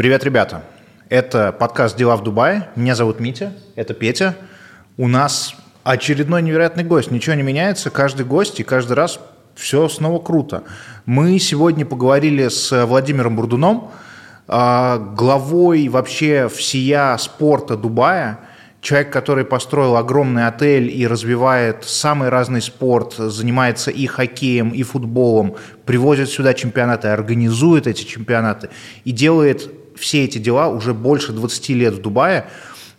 Привет, ребята. Это подкаст «Дела в Дубае». Меня зовут Митя, это Петя. У нас очередной невероятный гость. Ничего не меняется. Каждый гость и каждый раз все снова круто. Мы сегодня поговорили с Владимиром Бурдуном, а, главой вообще всея спорта Дубая – человек, который построил огромный отель и развивает самый разный спорт, занимается и хоккеем, и футболом, привозит сюда чемпионаты, организует эти чемпионаты и делает все эти дела уже больше 20 лет в Дубае.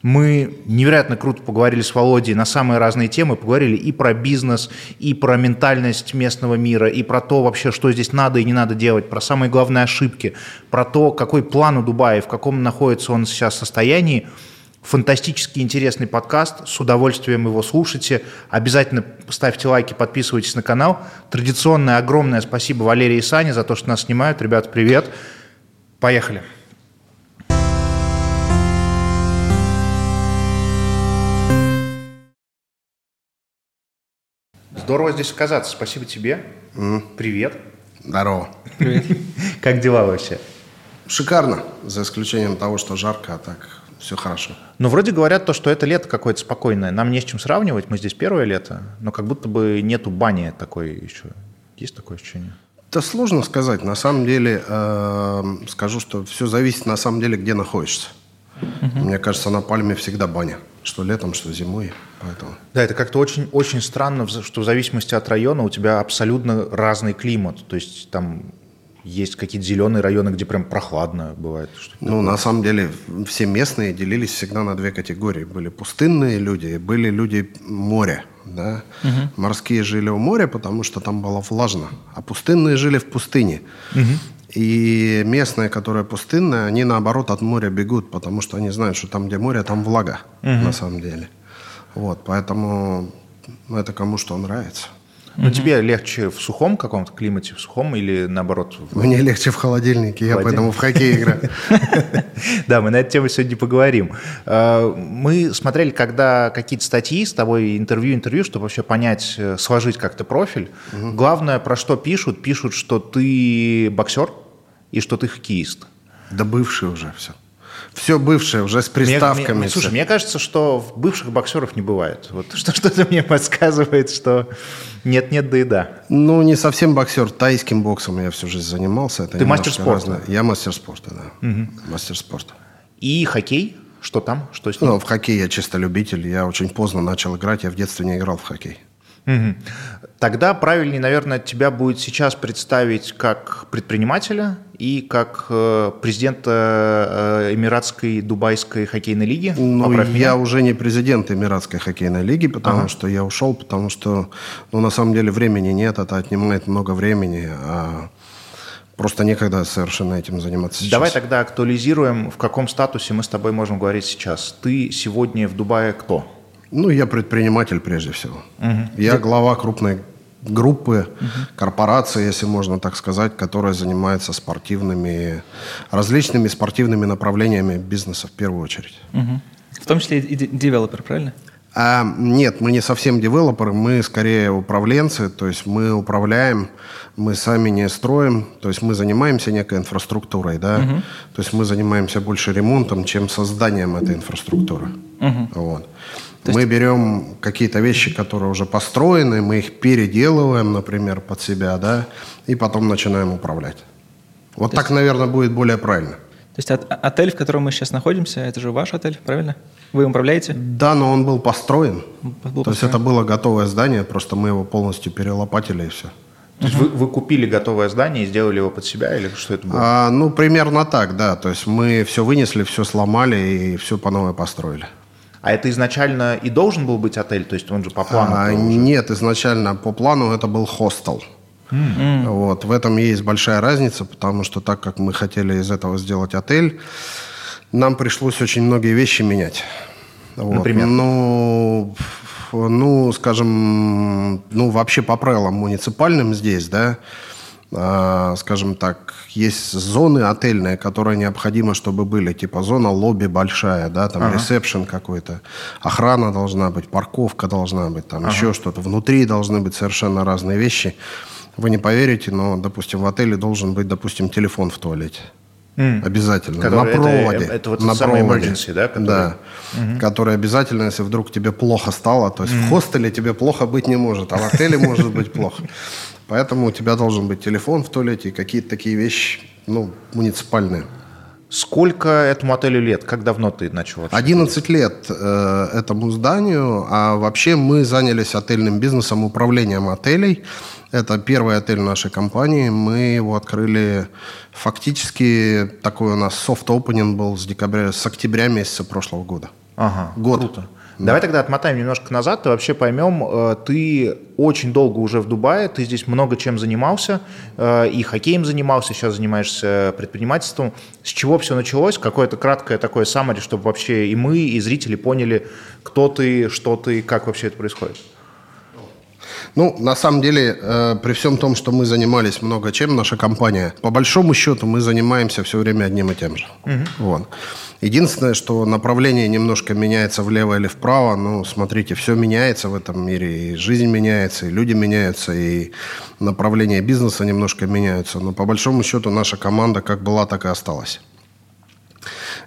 Мы невероятно круто поговорили с Володей на самые разные темы, поговорили и про бизнес, и про ментальность местного мира, и про то вообще, что здесь надо и не надо делать, про самые главные ошибки, про то, какой план у Дубая, в каком находится он сейчас состоянии – Фантастически интересный подкаст, с удовольствием его слушайте. Обязательно ставьте лайки, подписывайтесь на канал. Традиционное огромное спасибо Валерии и Сане за то, что нас снимают. Ребята, привет. Поехали. Здорово здесь оказаться. Спасибо тебе. Mm. Привет. Здорово. Привет. Как дела вообще? Шикарно, за исключением того, что жарко, а так все хорошо. Но вроде говорят то, что это лето какое-то спокойное. Нам не с чем сравнивать, мы здесь первое лето, но как будто бы нету бани такой еще. Есть такое ощущение? Это сложно сказать. На самом деле, э, скажу, что все зависит на самом деле, где находишься. Угу. Мне кажется, на Пальме всегда баня. Что летом, что зимой. Поэтому. Да, это как-то очень, очень странно, что в зависимости от района у тебя абсолютно разный климат. То есть там есть какие-то зеленые районы, где прям прохладно бывает? Ну, такое? на самом деле, все местные делились всегда на две категории. Были пустынные люди и были люди моря. Да? Угу. Морские жили у моря, потому что там было влажно, а пустынные жили в пустыне. Угу. И местные, которые пустынные, они наоборот от моря бегут, потому что они знают, что там, где море, там влага угу. на самом деле. Вот, поэтому ну, это кому что нравится. Но угу. тебе легче в сухом каком-то климате, в сухом или наоборот? В... Мне легче в холодильнике, я поэтому в хоккей играю. Да, мы на эту тему сегодня поговорим. А, мы смотрели, когда какие-то статьи с тобой, интервью, интервью, чтобы вообще понять, э, сложить как-то профиль. Главное, про что пишут? Пишут, что ты боксер и что ты хоккеист. Да бывший уже все. Все бывшее, уже с приставками. Мне, мне, слушай, мне кажется, что бывших боксеров не бывает. Вот что, что-то мне подсказывает, что нет-нет, да и да. Ну, не совсем боксер. Тайским боксом я всю жизнь занимался. Это Ты мастер спорта? Разное. Я мастер спорта, да. Угу. Мастер спорта. И хоккей? Что там? Что с ним? Ну, в хоккей я чисто любитель. Я очень поздно начал играть. Я в детстве не играл в хоккей. Угу. Тогда правильнее, наверное, тебя будет сейчас представить как предпринимателя и как э, президента э, Эмиратской Дубайской хоккейной лиги. Ну, я меня. уже не президент Эмиратской хоккейной лиги, потому ага. что я ушел, потому что, ну, на самом деле времени нет, это отнимает много времени, а просто некогда совершенно этим заниматься сейчас. Давай тогда актуализируем, в каком статусе мы с тобой можем говорить сейчас. Ты сегодня в Дубае кто? Ну, я предприниматель прежде всего. Угу. Я глава крупной группы, угу. корпорации, если можно так сказать, которая занимается спортивными, различными спортивными направлениями бизнеса в первую очередь. Угу. В том числе и девелопер, правильно? А, нет, мы не совсем девелоперы, мы скорее управленцы, то есть мы управляем, мы сами не строим, то есть мы занимаемся некой инфраструктурой, да, угу. то есть мы занимаемся больше ремонтом, чем созданием этой инфраструктуры. Угу. Вот. Есть... Мы берем какие-то вещи, которые уже построены, мы их переделываем, например, под себя, да, и потом начинаем управлять. Вот То так, есть... наверное, будет более правильно. То есть отель, в котором мы сейчас находимся, это же ваш отель, правильно? Вы управляете? Да, но он был построен. Был То есть это было готовое здание, просто мы его полностью перелопатили и все. То есть вы, вы купили готовое здание и сделали его под себя, или что это было? А, ну, примерно так, да. То есть мы все вынесли, все сломали и все по новой построили. А это изначально и должен был быть отель? То есть он же по плану? А, нет, изначально по плану это был хостел. Mm. Вот. В этом есть большая разница, потому что так как мы хотели из этого сделать отель, нам пришлось очень многие вещи менять. Вот. Например? Ну, ну, скажем, ну, вообще по правилам муниципальным здесь, да, скажем так, есть зоны отельные, которые необходимо, чтобы были, типа зона лобби большая, да, там ага. ресепшн какой-то, охрана должна быть, парковка должна быть, там ага. еще что-то. Внутри должны быть совершенно разные вещи. Вы не поверите, но, допустим, в отеле должен быть, допустим, телефон в туалете. Mm. Обязательно. Который, на проводе. Это, это вот на самый проводе. emergency, да? Который... Да. Угу. Который обязательно, если вдруг тебе плохо стало, то есть mm. в хостеле тебе плохо быть не может, а в отеле может быть плохо. Поэтому у тебя должен быть телефон в туалете и какие-то такие вещи, ну, муниципальные. Сколько этому отелю лет? Как давно ты начал? 11 лет э, этому зданию, а вообще мы занялись отельным бизнесом, управлением отелей. Это первый отель нашей компании. Мы его открыли фактически, такой у нас софт-опенинг был с, декабря, с октября месяца прошлого года. Ага, Год. круто. Да. Давай тогда отмотаем немножко назад, и вообще поймем, э, ты очень долго уже в Дубае, ты здесь много чем занимался, э, и хоккеем занимался, сейчас занимаешься предпринимательством. С чего все началось? Какое-то краткое такое саммари, чтобы вообще и мы, и зрители поняли, кто ты, что ты, как вообще это происходит. Ну, на самом деле, э, при всем том, что мы занимались много чем, наша компания, по большому счету, мы занимаемся все время одним и тем же. Угу. Вот. Единственное, что направление немножко меняется влево или вправо. Ну, смотрите, все меняется в этом мире. И жизнь меняется, и люди меняются, и направления бизнеса немножко меняются. Но по большому счету наша команда как была, так и осталась.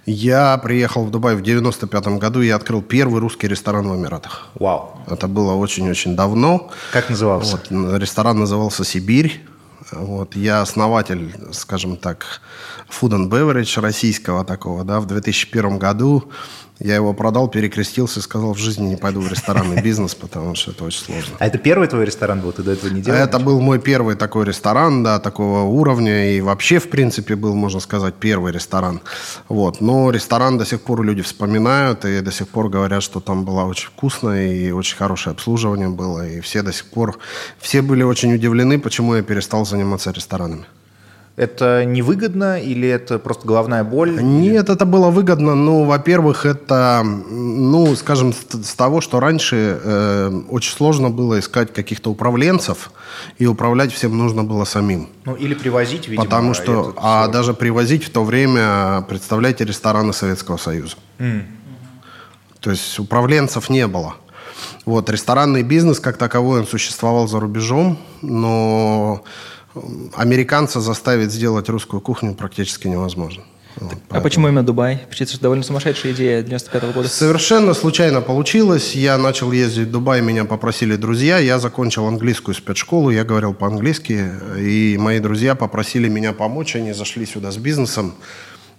Я приехал в Дубай в 95 году и открыл первый русский ресторан в Эмиратах. Вау. Это было очень-очень давно. Как назывался? Вот, ресторан назывался «Сибирь». Вот, я основатель, скажем так, food and beverage российского такого, да, в 2001 году я его продал, перекрестился и сказал, в жизни не пойду в ресторанный бизнес, потому что это очень сложно. А это первый твой ресторан был? Ты до этого не делал? Это был мой первый такой ресторан, да, такого уровня. И вообще, в принципе, был, можно сказать, первый ресторан. Вот. Но ресторан до сих пор люди вспоминают и до сих пор говорят, что там было очень вкусно и очень хорошее обслуживание было. И все до сих пор, все были очень удивлены, почему я перестал заниматься ресторанами. Это невыгодно или это просто головная боль? Нет, это было выгодно. Ну, во-первых, это, ну, скажем, с того, что раньше э, очень сложно было искать каких-то управленцев, и управлять всем нужно было самим. Ну, или привозить, видимо. Потому что, а даже привозить в то время, представляете, рестораны Советского Союза. Mm. То есть управленцев не было. Вот, ресторанный бизнес как таковой, он существовал за рубежом, но американца заставить сделать русскую кухню практически невозможно. Вот, а почему именно Дубай? Почему это довольно сумасшедшая идея 95 -го года. Совершенно случайно получилось. Я начал ездить в Дубай, меня попросили друзья. Я закончил английскую спецшколу, я говорил по-английски. И мои друзья попросили меня помочь. Они зашли сюда с бизнесом.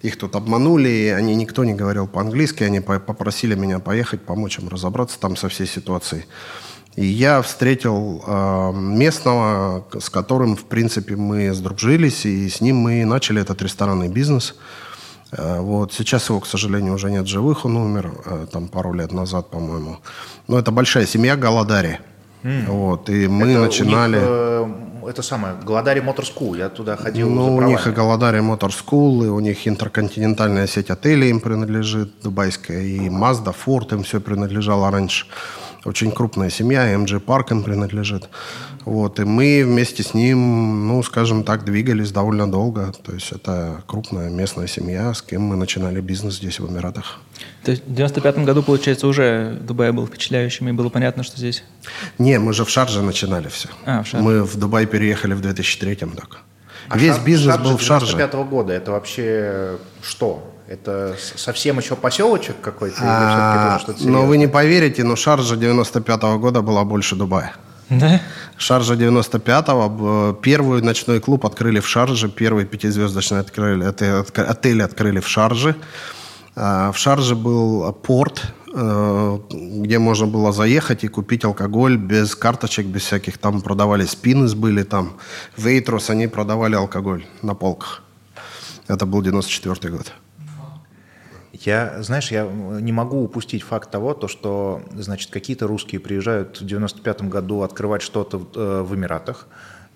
Их тут обманули, они никто не говорил по-английски. Они попросили меня поехать, помочь им разобраться там со всей ситуацией. И я встретил э, местного, с которым, в принципе, мы сдружились, и с ним мы начали этот ресторанный бизнес. Э, вот. Сейчас его, к сожалению, уже нет живых, он умер э, там пару лет назад, по-моему. Но это большая семья Галадари. Mm. Вот. И мы это начинали... Них, э, это самое, Galadari Motor School, я туда ходил Ну, у них и Galadari Motor School, и у них интерконтинентальная сеть отелей им принадлежит, дубайская, и Mazda, Ford им все принадлежало раньше очень крупная семья, Park им принадлежит. Вот, и мы вместе с ним, ну, скажем так, двигались довольно долго. То есть это крупная местная семья, с кем мы начинали бизнес здесь, в Эмиратах. То есть в 95 году, получается, уже Дубай был впечатляющим, и было понятно, что здесь? Не, мы же в Шарже начинали все. А, в Шарже. Мы в Дубай переехали в 2003 только. А Весь Шар... бизнес Шарджа был в Шарже. 95 -го года, это вообще что? Это совсем еще поселочек какой-то? А, но вы не поверите, но Шаржа 95-го года была больше Дубая. Да? Шаржа 95-го. Первый ночной клуб открыли в Шарже. Первый пятизвездочный открыли, отель открыли в Шарже. А, в Шарже был порт, э, где можно было заехать и купить алкоголь без карточек, без всяких. Там продавали спинес были, там Вейтрос, они продавали алкоголь на полках. Это был 94 год. Я, знаешь, я не могу упустить факт того, то, что, значит, какие-то русские приезжают в 95-м году открывать что-то в, э, в Эмиратах,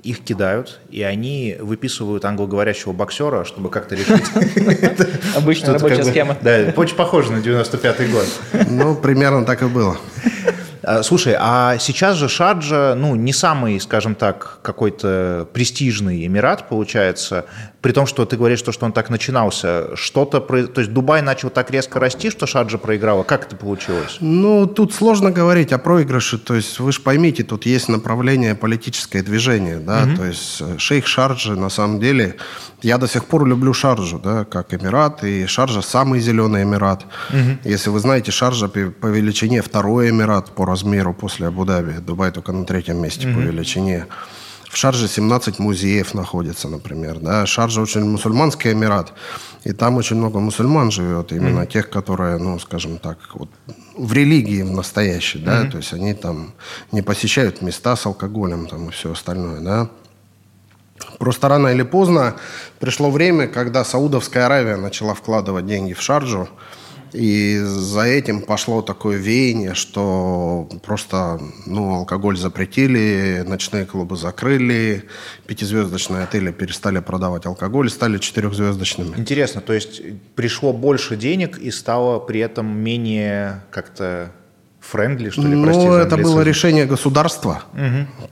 их кидают, и они выписывают англоговорящего боксера, чтобы как-то решить. Обычная рабочая схема. Да, очень похоже на 95-й год. Ну, примерно так и было. А, слушай, а сейчас же Шарджа, ну, не самый, скажем так, какой-то престижный Эмират, получается, при том, что ты говоришь, что, что он так начинался. Что-то, то есть Дубай начал так резко расти, что Шарджа проиграла. Как это получилось? Ну, тут сложно говорить о проигрыше. То есть вы же поймите, тут есть направление политическое движение, да, угу. то есть э, шейх Шарджи на самом деле Я до сих пор люблю Шаржу, да, как Эмират, и Шаржа самый зеленый Эмират. Если вы знаете, Шаржа по, величине второй Эмират по размеру после Абу-Даби. Дубай только на третьем месте по величине. В Шарже 17 музеев находится, например. Да? Шаржа очень мусульманский Эмират, и там очень много мусульман живет, именно тех, которые, ну, скажем так, вот, в религии в настоящей, да, то есть они там не посещают места с алкоголем там и все остальное, да. Просто рано или поздно пришло время, когда Саудовская Аравия начала вкладывать деньги в Шарджу, и за этим пошло такое веяние, что просто ну, алкоголь запретили, ночные клубы закрыли, пятизвездочные отели перестали продавать алкоголь, стали четырехзвездочными. Интересно, то есть пришло больше денег и стало при этом менее как-то френдли, что ли, прости Ну, это было решение государства.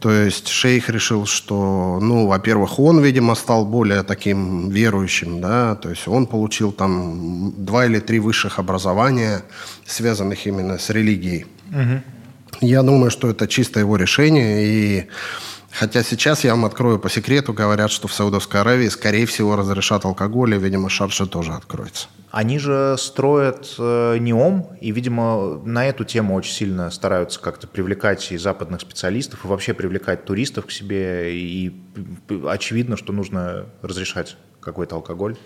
То есть шейх решил, что, ну, во-первых, он, видимо, стал более таким верующим, да, то есть он получил там два или три высших образования, связанных именно с религией. Я думаю, что это чисто его решение, и хотя сейчас я вам открою по секрету, говорят, что в Саудовской Аравии, скорее всего, разрешат алкоголь, и, видимо, Шарджа тоже откроется. Они же строят э, НИОМ, и, видимо, на эту тему очень сильно стараются как-то привлекать и западных специалистов, и вообще привлекать туристов к себе, и очевидно, что нужно разрешать какой-то алкоголь.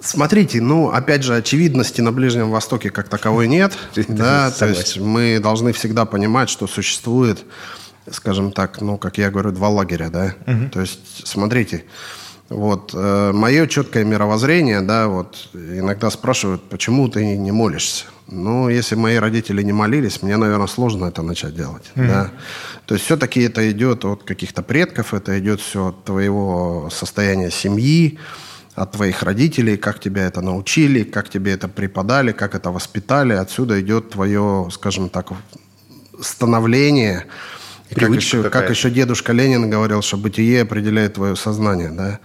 Смотрите, ну, опять же, очевидности на Ближнем Востоке как таковой нет. Да, то есть мы должны всегда понимать, что существует, скажем так, ну, как я говорю, два лагеря, да. То есть, смотрите, вот мое четкое мировоззрение, да, вот иногда спрашивают, почему ты не молишься? Ну, если мои родители не молились, мне, наверное, сложно это начать делать, да. То есть все-таки это идет от каких-то предков, это идет все от твоего состояния семьи, от твоих родителей, как тебя это научили, как тебе это преподали, как это воспитали. Отсюда идет твое, скажем так, становление. И как Привычка еще, как еще дедушка Ленин говорил, что бытие определяет твое сознание. Да?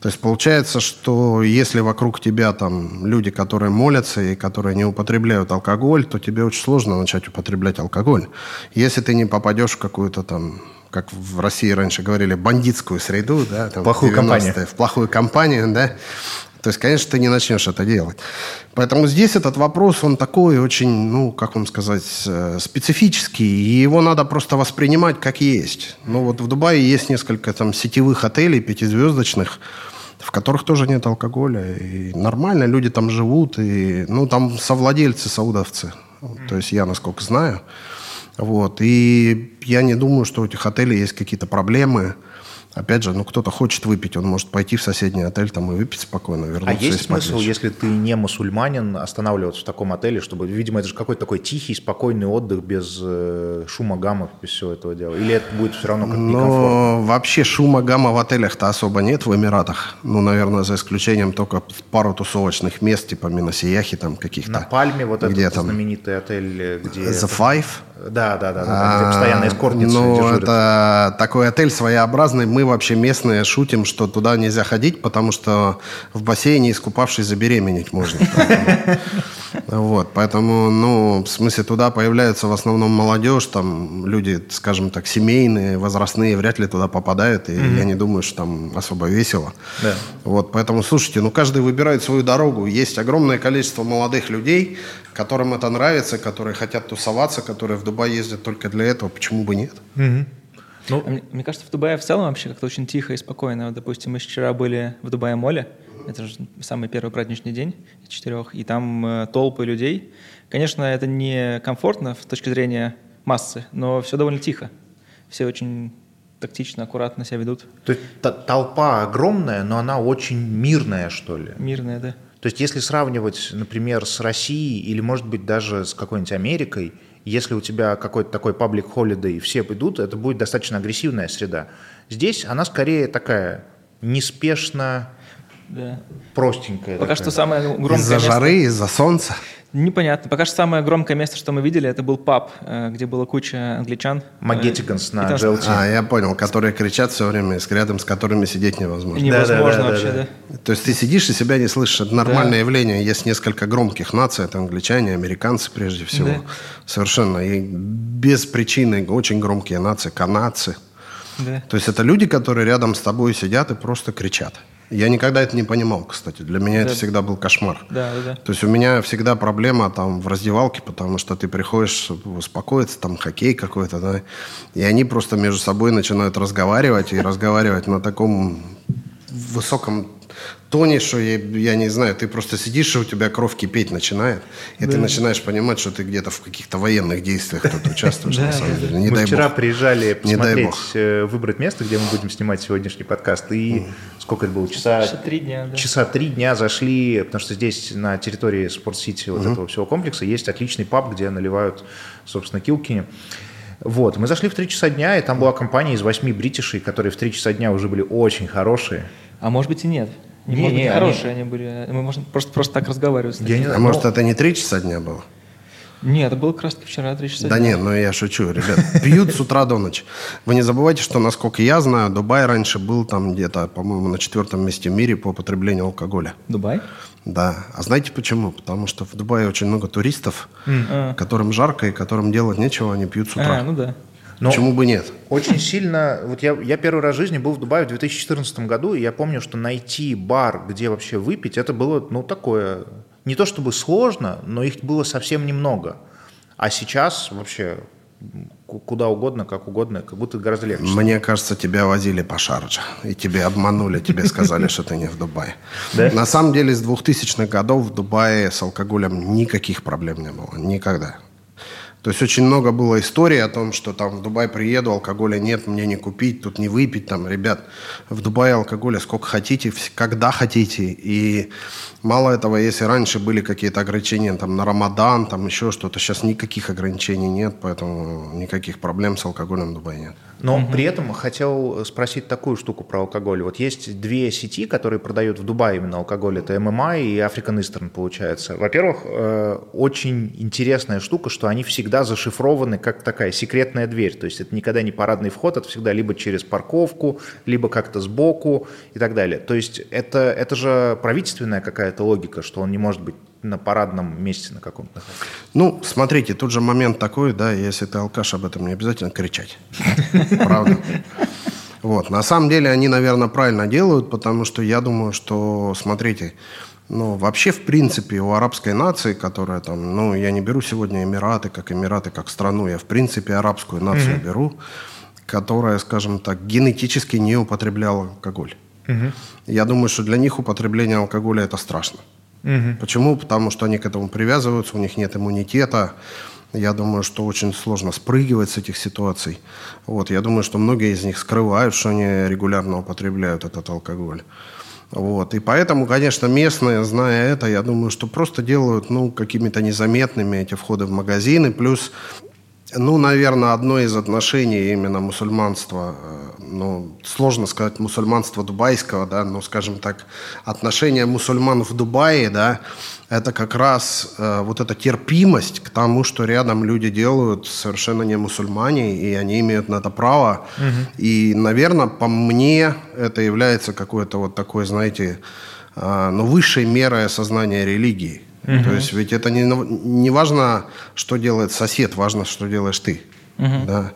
То есть получается, что если вокруг тебя там люди, которые молятся и которые не употребляют алкоголь, то тебе очень сложно начать употреблять алкоголь. Если ты не попадешь в какую-то там как в России раньше говорили, бандитскую среду, да, там, Плохую 90-е, компанию. в плохую компанию, да, то есть, конечно, ты не начнешь это делать. Поэтому здесь этот вопрос, он такой очень, ну, как вам сказать, э, специфический, и его надо просто воспринимать как есть. Ну, вот в Дубае есть несколько там сетевых отелей пятизвездочных, в которых тоже нет алкоголя, и нормально, люди там живут, и, ну, там совладельцы саудовцы, то есть я, насколько знаю, вот, и я не думаю, что у этих отелей есть какие-то проблемы, Опять же, ну кто-то хочет выпить, он может пойти в соседний отель там и выпить спокойно, А вернуться и есть смысл, вечером. если ты не мусульманин, останавливаться в таком отеле, чтобы, видимо, это же какой-то такой тихий, спокойный отдых без э, шума гамма, без всего этого дела? Или это будет все равно как некомфортно? Но вообще шума гамма в отелях-то особо нет в Эмиратах. Ну, наверное, за исключением только пару тусовочных мест, типа Миносияхи там каких-то. На Пальме вот где этот там? знаменитый отель, где... The это- Five? Да, да, да, да, где постоянно эскортницы Ну, дежурят. это такой отель своеобразный. Мы вообще местные шутим, что туда нельзя ходить, потому что в бассейне, искупавшись, забеременеть можно. Вот, поэтому, ну, в смысле, туда появляется в основном молодежь, там люди, скажем так, семейные, возрастные, вряд ли туда попадают, и я не думаю, что там особо весело. Да. Вот, поэтому, слушайте, ну, каждый выбирает свою дорогу. Есть огромное количество молодых людей, которым это нравится, которые хотят тусоваться, которые в Дубай ездят только для этого, почему бы нет? Ну, А Мне, мне кажется, в Дубае в целом вообще как-то очень тихо и спокойно. Вот, допустим, мы вчера были в Дубае-моле, это же самый первый праздничный день из четырех, и там э, толпы людей. Конечно, это не комфортно с точки зрения массы, но все довольно тихо. Все очень тактично, аккуратно себя ведут. то есть т- толпа огромная, но она очень мирная, что ли. Мирные, да. То есть если сравнивать, например, с Россией или, может быть, даже с какой-нибудь Америкой, если у тебя какой-то такой паблик холидей, все идут, это будет достаточно агрессивная среда. Здесь она скорее такая неспешно да. простенькая. Пока такая. что самое громкое Из-за место- жары, из-за солнца. Непонятно. Пока что самое громкое место, что мы видели, это был паб, э, где была куча англичан. Магеттиганс Э, на GLT. А, я понял, которые кричат все время, с рядом с которыми сидеть невозможно. Невозможно Да-да-да-да-да. вообще, да. То есть ты сидишь и себя не слышишь. Это нормальное Да. явление. Есть несколько громких наций. Это англичане, американцы прежде всего. Да. Совершенно. И без причины очень громкие нации. Канадцы. да. То есть это люди, которые рядом с тобой сидят и просто кричат. Я никогда это не понимал, кстати. Для меня Да. это всегда был кошмар. Да, да, да. То есть у меня всегда проблема там в раздевалке, потому что ты приходишь успокоиться, там хоккей какой-то, да, и они просто между собой начинают разговаривать и разговаривать на таком высоком тоне, что я, я не знаю, ты просто сидишь, и у тебя кровь кипеть начинает, и ты начинаешь понимать, что ты где-то в каких-то военных действиях тут участвуешь, на самом деле. Не мы дай вчера бог. приезжали посмотреть, э, выбрать место, где мы будем снимать сегодняшний подкаст. И сколько это было? Часа, Часа три дня, да. часа три дня зашли, потому что здесь на территории Спорт-Сити вот этого всего комплекса есть отличный паб, где наливают, собственно, килки. Вот, мы зашли в три часа дня, и там была компания из восьми бритишей, которые в три часа дня уже были очень хорошие. А может быть и нет. Не, Не, может не, быть, они- хорошие они были. Мы можем просто, просто так разговаривать. с Я не А знаю, может, ну, это не три часа дня было? Нет, это было как раз вчера, три часа. Да дня. нет, ну я шучу, ребят. Пьют с утра до ночи. Вы не забывайте, что, насколько я знаю, Дубай раньше был там где-то, по-моему, на четвертом месте в мире по потреблению алкоголя. Дубай? Да. А знаете почему? Потому что в Дубае очень много туристов, А. которым жарко и которым делать нечего, они пьют с утра. А, ну да. Но- Почему бы нет? Очень сильно, вот я, я первый раз в жизни был в Дубае в 2014 году, и я помню, что найти бар, где вообще выпить, это было, ну, такое, не то чтобы сложно, но их было совсем немного. А сейчас вообще куда угодно, как угодно, как будто гораздо легче. Мне кажется, тебя возили по Шардже. И тебе обманули, тебе сказали, что ты не в Дубае. На самом деле, с 2000-х годов в Дубае с алкоголем никаких проблем не было. Никогда. То есть очень много было историй о том, что там в Дубай приеду, алкоголя нет, мне не купить, тут не выпить. Там, ребят, в Дубае алкоголя сколько хотите, когда хотите. И мало этого, если раньше были какие-то ограничения там, на Рамадан, там еще что-то, сейчас никаких ограничений нет, поэтому никаких проблем с алкоголем в Дубае нет. Но при этом хотел спросить такую штуку про алкоголь. Вот есть две сети, которые продают в Дубае именно алкоголь. Это ММА и African Eastern, получается. Во-первых, э, очень интересная штука, что они всегда зашифрованы как такая секретная дверь. То есть это никогда не парадный вход, это всегда либо через парковку, либо как-то сбоку и так далее. То есть это, это же правительственная какая-то логика, что он не может быть на парадном месте на каком-то. Ну, смотрите, тут же момент такой, да, если ты алкаш, об этом не обязательно кричать. Правда? Вот. На самом деле они, наверное, правильно делают, потому что я думаю, что, смотрите, ну, вообще, в принципе, у арабской нации, которая там, ну, я не беру сегодня Эмираты, как Эмираты, как страну, я, в принципе, арабскую нацию беру, которая, скажем так, генетически не употребляла алкоголь. Я думаю, что для них употребление алкоголя это страшно. Почему? Потому что они к этому привязываются, у них нет иммунитета. Я думаю, что очень сложно спрыгивать с этих ситуаций. Вот, я думаю, что многие из них скрывают, что они регулярно употребляют этот алкоголь. Вот. И поэтому, конечно, местные, зная это, я думаю, что просто делают ну, какими-то незаметными эти входы в магазины. Плюс, ну, наверное, одно из отношений именно мусульманства, э, ну, сложно сказать мусульманства дубайского, да, но, скажем так, отношение мусульман в Дубае, да, это как раз э, вот эта терпимость к тому, что рядом люди делают совершенно не мусульмане, и они имеют на это право. И, наверное, по мне это является какой-то вот такой, знаете, э, ну, высшей мерой осознания религии. То есть ведь это не, не важно, что делает сосед, важно, что делаешь ты. Да.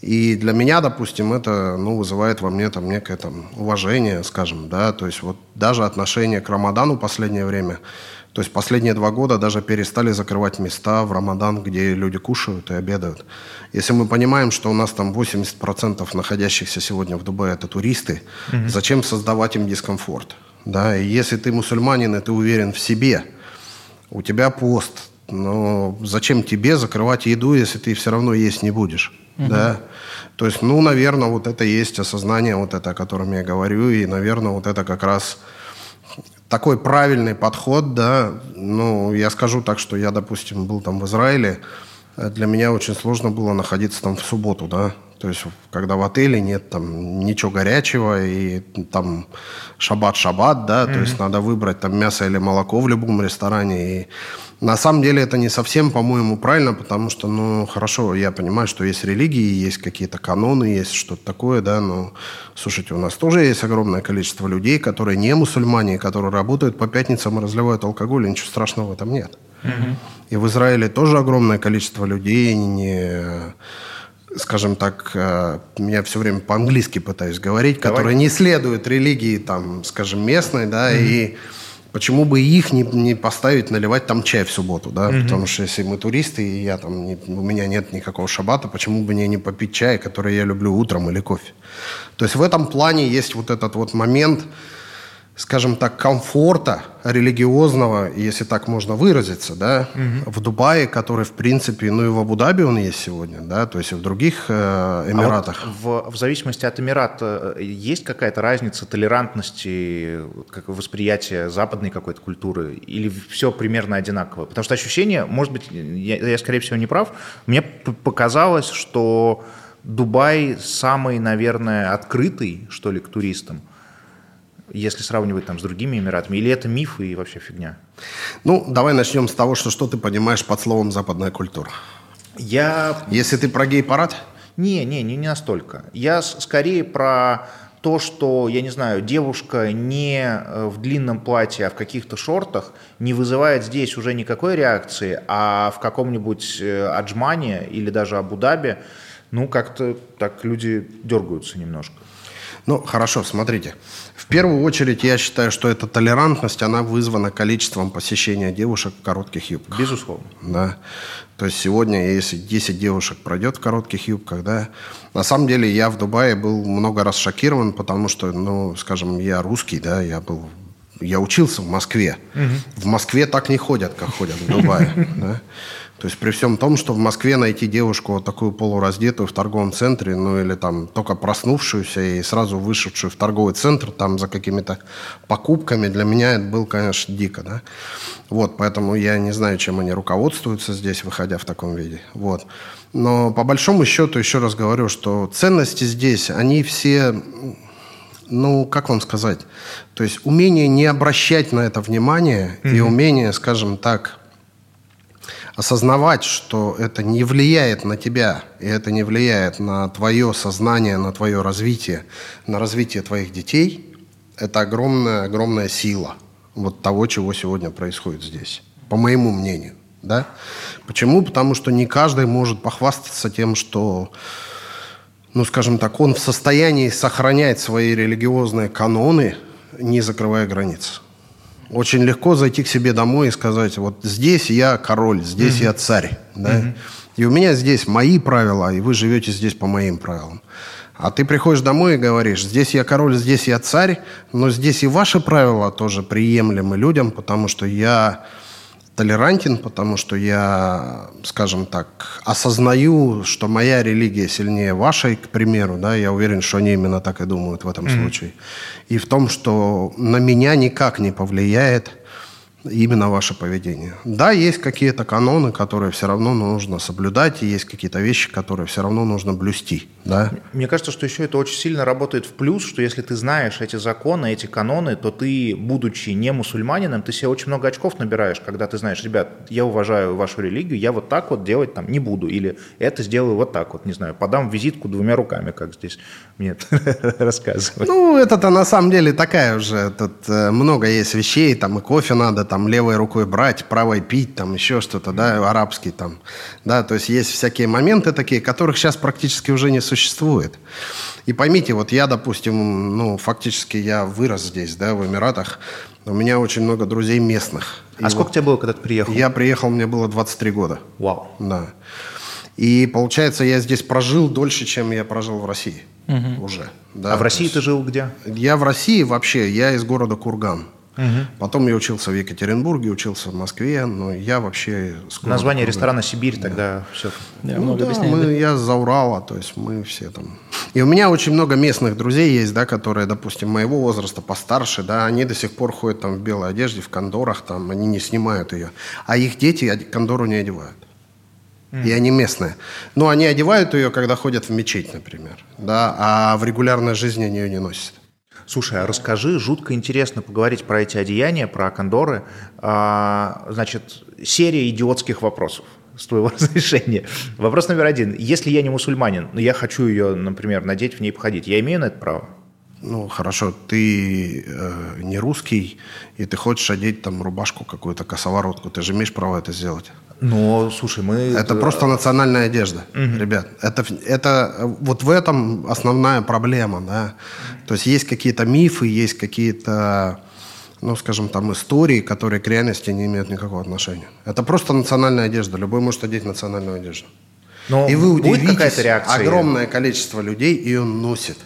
И для меня, допустим, это ну, вызывает во мне там некое там, уважение, скажем, да, то есть вот даже отношение к Рамадану в последнее время, то есть последние два года даже перестали закрывать места в Рамадан, где люди кушают и обедают. Если мы понимаем, что у нас там 80% находящихся сегодня в Дубае это туристы, зачем создавать им дискомфорт? Да, и если ты мусульманин и ты уверен в себе, у тебя пост, но зачем тебе закрывать еду, если ты все равно есть не будешь? Да? То есть, ну, наверное, вот это есть осознание, вот это, о котором я говорю, и, наверное, вот это как раз такой правильный подход, да. Ну, я скажу так, что я, допустим, был там в Израиле, для меня очень сложно было находиться там в субботу, да. То есть, когда в отеле нет там ничего горячего, и там шаббат-шаббат, да, то есть надо выбрать там мясо или молоко в любом ресторане. И на самом деле это не совсем, по-моему, правильно, потому что, ну, хорошо, я понимаю, что есть религии, есть какие-то каноны, есть что-то такое, да, но, слушайте, у нас тоже есть огромное количество людей, которые не мусульмане, которые работают по пятницам и разливают алкоголь, и ничего страшного в этом нет. И в Израиле тоже огромное количество людей, не, скажем так, э, я все время по-английски пытаюсь говорить, Давай. которые не следуют религии, там, скажем, местной, да, mm-hmm. и почему бы их не, не поставить наливать там чай в субботу, да, mm-hmm. потому что если мы туристы, и я там, не, у меня нет никакого шабата, почему бы мне не попить чай, который я люблю утром или кофе. То есть в этом плане есть вот этот вот момент, скажем так, комфорта религиозного, если так можно выразиться, да, угу. в Дубае, который, в принципе, ну и в Абу-Даби он есть сегодня, да, то есть и в других э, Эмиратах. А вот в, в зависимости от Эмирата э, есть какая-то разница толерантности, как восприятия западной какой-то культуры, или все примерно одинаково? Потому что ощущение, может быть, я, я скорее всего не прав, мне показалось, что Дубай самый, наверное, открытый, что ли, к туристам – если сравнивать там с другими Эмиратами? Или это миф и вообще фигня? Ну, давай начнем с того, что, что ты понимаешь под словом «западная культура». Я... Если ты про гей-парад? Не, не, не, не настолько. Я скорее про то, что, я не знаю, девушка не э, в длинном платье, а в каких-то шортах не вызывает здесь уже никакой реакции, а в каком-нибудь э, Аджмане или даже Абу-Даби, ну, как-то так люди дергаются немножко. Ну, хорошо, смотрите. В первую очередь, я считаю, что эта толерантность, она вызвана количеством посещения девушек в коротких юбках. Безусловно. Да. То есть сегодня, если 10 девушек пройдет в коротких юбках, да, на самом деле я в Дубае был много раз шокирован, потому что, ну, скажем, я русский, да, я был я учился в Москве. Угу. В Москве так не ходят, как ходят в Дубае. Да? То есть при всем том, что в Москве найти девушку вот такую полураздетую в торговом центре, ну или там только проснувшуюся и сразу вышедшую в торговый центр там за какими-то покупками, для меня это было, конечно, дико, да. Вот, поэтому я не знаю, чем они руководствуются здесь, выходя в таком виде. Вот. Но по большому счету, еще раз говорю, что ценности здесь, они все ну, как вам сказать, то есть умение не обращать на это внимание mm-hmm. и умение, скажем так, осознавать, что это не влияет на тебя, и это не влияет на твое сознание, на твое развитие, на развитие твоих детей, это огромная, огромная сила вот того, чего сегодня происходит здесь, по моему мнению. Да? Почему? Потому что не каждый может похвастаться тем, что, ну, скажем так, он в состоянии сохранять свои религиозные каноны, не закрывая границы. Очень легко зайти к себе домой и сказать, вот здесь я король, здесь mm-hmm. я царь. Да? Mm-hmm. И у меня здесь мои правила, и вы живете здесь по моим правилам. А ты приходишь домой и говоришь, здесь я король, здесь я царь, но здесь и ваши правила тоже приемлемы людям, потому что я толерантен, потому что я, скажем так, осознаю, что моя религия сильнее вашей, к примеру, да, я уверен, что они именно так и думают в этом mm-hmm. случае. И в том, что на меня никак не повлияет именно ваше поведение. Да, есть какие-то каноны, которые все равно нужно соблюдать, и есть какие-то вещи, которые все равно нужно блюсти. Да? Мне кажется, что еще это очень сильно работает в плюс, что если ты знаешь эти законы, эти каноны, то ты, будучи не мусульманином, ты себе очень много очков набираешь, когда ты знаешь, ребят, я уважаю вашу религию, я вот так вот делать там не буду, или это сделаю вот так вот, не знаю, подам визитку двумя руками, как здесь мне рассказывают. Ну, это-то на самом деле такая уже, тут э, много есть вещей, там и кофе надо, там левой рукой брать, правой пить, там еще что-то, да, арабский там, да, то есть есть всякие моменты такие, которых сейчас практически уже не существует. И поймите, вот я, допустим, ну, фактически я вырос здесь, да, в Эмиратах, у меня очень много друзей местных. А И сколько вот тебе было, когда ты приехал? Я приехал, мне было 23 года. Вау. Да. И получается, я здесь прожил дольше, чем я прожил в России угу. уже. Да, а в России есть... ты жил где? Я в России вообще, я из города Курган. Угу. Потом я учился в Екатеринбурге, учился в Москве, но я вообще... Название ресторана «Сибирь» да. тогда все... Да, ну, да, мы, я за Урала, то есть мы все там... И у меня очень много местных друзей есть, да, которые, допустим, моего возраста, постарше, да, они до сих пор ходят там в белой одежде, в кондорах, там, они не снимают ее. А их дети кондору не одевают. И они местные. Но они одевают ее, когда ходят в мечеть, например. Да, а в регулярной жизни они ее не носят. Слушай, а расскажи, жутко интересно поговорить про эти одеяния, про кондоры. А, значит, серия идиотских вопросов с твоего разрешения. Вопрос номер один. Если я не мусульманин, но я хочу ее, например, надеть, в ней походить, я имею на это право? Ну, хорошо, ты э, не русский, и ты хочешь одеть там рубашку какую-то, косоворотку, ты же имеешь право это сделать. Но, слушай, мы... Это просто национальная одежда, угу. ребят. Это, это вот в этом основная проблема, да. То есть есть какие-то мифы, есть какие-то, ну, скажем, там истории, которые к реальности не имеют никакого отношения. Это просто национальная одежда. Любой может одеть национальную одежду. Но И вы удивитесь, реакция? огромное количество людей ее носит.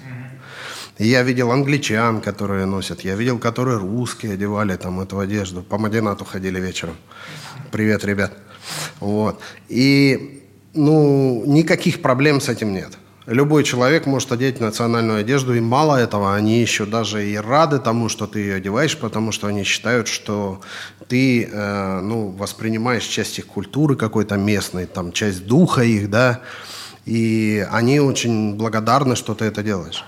Я видел англичан, которые носят. Я видел, которые русские одевали там эту одежду. По Мадинату ходили вечером. Привет, ребят. Вот. И, ну, никаких проблем с этим нет. Любой человек может одеть национальную одежду, и мало этого, они еще даже и рады тому, что ты ее одеваешь, потому что они считают, что ты э, ну, воспринимаешь часть их культуры какой-то местной, там, часть духа их, да, и они очень благодарны, что ты это делаешь.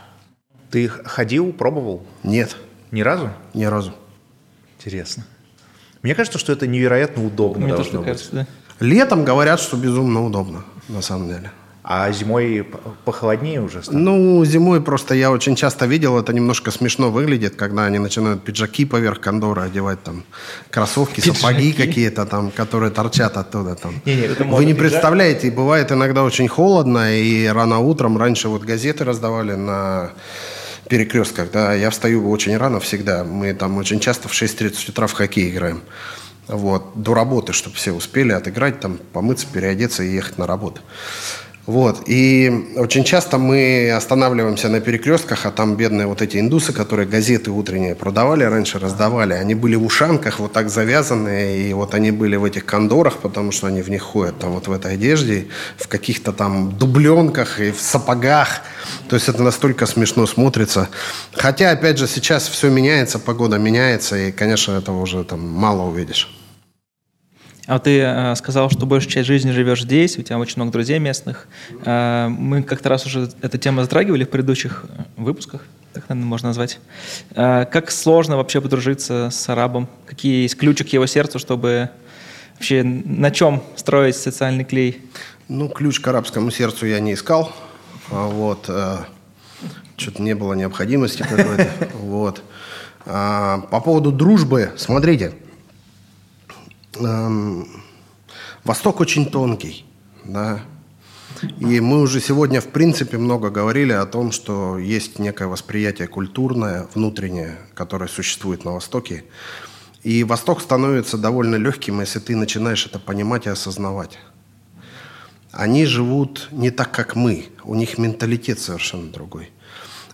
Ты ходил, пробовал? Нет. Ни разу? Ни разу. Интересно. Мне кажется, что это невероятно удобно Мне должно тоже быть. кажется, да. Летом говорят, что безумно удобно, на самом деле. А зимой похолоднее уже стало? Ну, зимой просто я очень часто видел, это немножко смешно выглядит, когда они начинают пиджаки поверх кондора одевать, там, кроссовки, сапоги какие-то там, которые торчат оттуда там. Не-не, это Вы не пиджак. представляете, и бывает иногда очень холодно, и рано утром, раньше вот газеты раздавали на перекрестках, да, я встаю очень рано всегда, мы там очень часто в 6.30 утра в хоккей играем. Вот, до работы, чтобы все успели отыграть, там, помыться, переодеться и ехать на работу. Вот. И очень часто мы останавливаемся на перекрестках, а там бедные вот эти индусы, которые газеты утренние продавали раньше, раздавали, они были в ушанках вот так завязанные, и вот они были в этих кондорах, потому что они в них ходят, там вот в этой одежде, в каких-то там дубленках и в сапогах. То есть это настолько смешно смотрится. Хотя, опять же, сейчас все меняется, погода меняется, и, конечно, этого уже там мало увидишь. А ты э, сказал, что большую часть жизни живешь здесь, у тебя очень много друзей местных. Э, мы как-то раз уже эту тему затрагивали в предыдущих э, выпусках, так, наверное, можно назвать. Э, как сложно вообще подружиться с арабом? Какие есть ключи к его сердцу, чтобы вообще на чем строить социальный клей? Ну, ключ к арабскому сердцу я не искал. А Вот. Что-то не было необходимости какой-то. Вот. А, По поводу дружбы, смотрите. Эм, Восток очень тонкий, да. И мы уже сегодня, в принципе, много говорили о том, что есть некое восприятие культурное, внутреннее, которое существует на Востоке. И Восток становится довольно легким, если ты начинаешь это понимать и осознавать. Они живут не так, как мы. У них менталитет совершенно другой.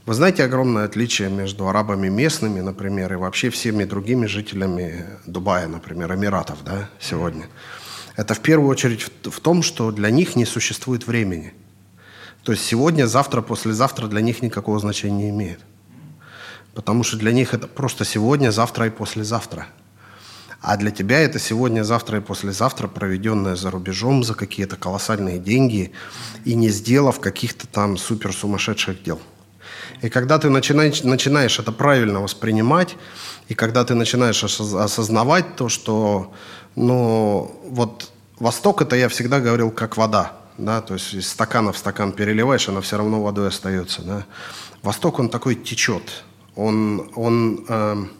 Вы знаете огромное отличие между арабами местными, например, и вообще всеми другими жителями Дубая, например, Эмиратов, да, сегодня? Это в первую очередь в, том, что для них не существует времени. То есть сегодня, завтра, послезавтра для них никакого значения не имеет. Потому что для них это просто сегодня, завтра и послезавтра. А для тебя это сегодня, завтра и послезавтра, проведенное за рубежом за какие-то колоссальные деньги и не сделав каких-то там супер сумасшедших дел. И когда ты начинаешь, начинаешь это правильно воспринимать, и когда ты начинаешь осоз- осознавать то, что, ну, вот Восток, это я всегда говорил, как вода, да, то есть из стакана в стакан переливаешь, она все равно водой остается, да. Восток, он такой течет, он, он эм,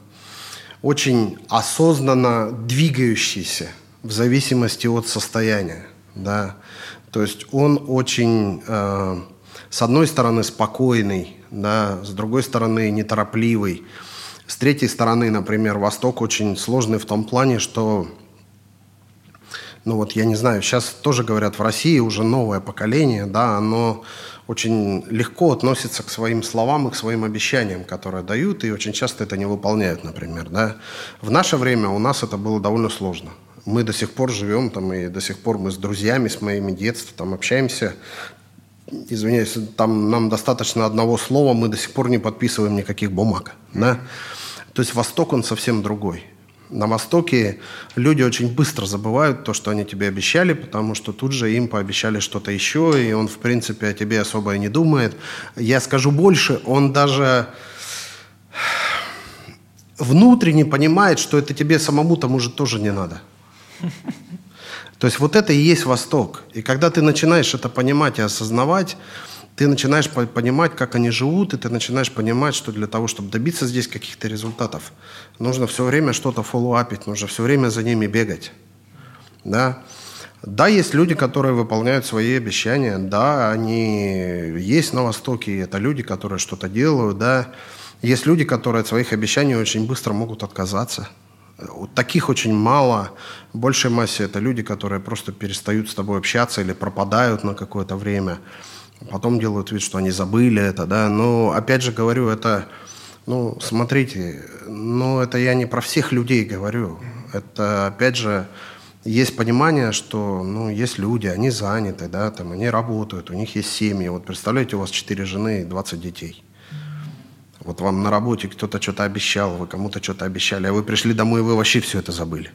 очень осознанно двигающийся в зависимости от состояния, да. То есть он очень, э, с одной стороны, спокойный, да, с другой стороны, неторопливый. С третьей стороны, например, Восток очень сложный в том плане, что, ну вот я не знаю, сейчас тоже говорят, в России уже новое поколение, да, оно очень легко относится к своим словам и к своим обещаниям, которые дают, и очень часто это не выполняют, например, да. В наше время у нас это было довольно сложно. Мы до сих пор живем там, и до сих пор мы с друзьями, с моими детства там общаемся, извиняюсь, там нам достаточно одного слова, мы до сих пор не подписываем никаких бумаг. Да? То есть Восток, он совсем другой. На Востоке люди очень быстро забывают то, что они тебе обещали, потому что тут же им пообещали что-то еще, и он, в принципе, о тебе особо и не думает. Я скажу больше, он даже внутренне понимает, что это тебе самому-то, может, тоже не надо. То есть вот это и есть Восток. И когда ты начинаешь это понимать и осознавать, ты начинаешь по- понимать, как они живут, и ты начинаешь понимать, что для того, чтобы добиться здесь каких-то результатов, нужно все время что-то фоллоуапить, нужно все время за ними бегать. Да? Да, есть люди, которые выполняют свои обещания, да, они есть на Востоке, это люди, которые что-то делают, да. Есть люди, которые от своих обещаний очень быстро могут отказаться. Таких очень мало. В большей массе это люди, которые просто перестают с тобой общаться или пропадают на какое-то время. Потом делают вид, что они забыли это, да. Но, опять же говорю, это, ну, смотрите, ну, это я не про всех людей говорю. Это, опять же, есть понимание, что, ну, есть люди, они заняты, да, там, они работают, у них есть семьи. Вот представляете, у вас четыре жены и 20 детей. Вот вам на работе кто-то что-то обещал, вы кому-то что-то обещали, а вы пришли домой, и вы вообще все это забыли.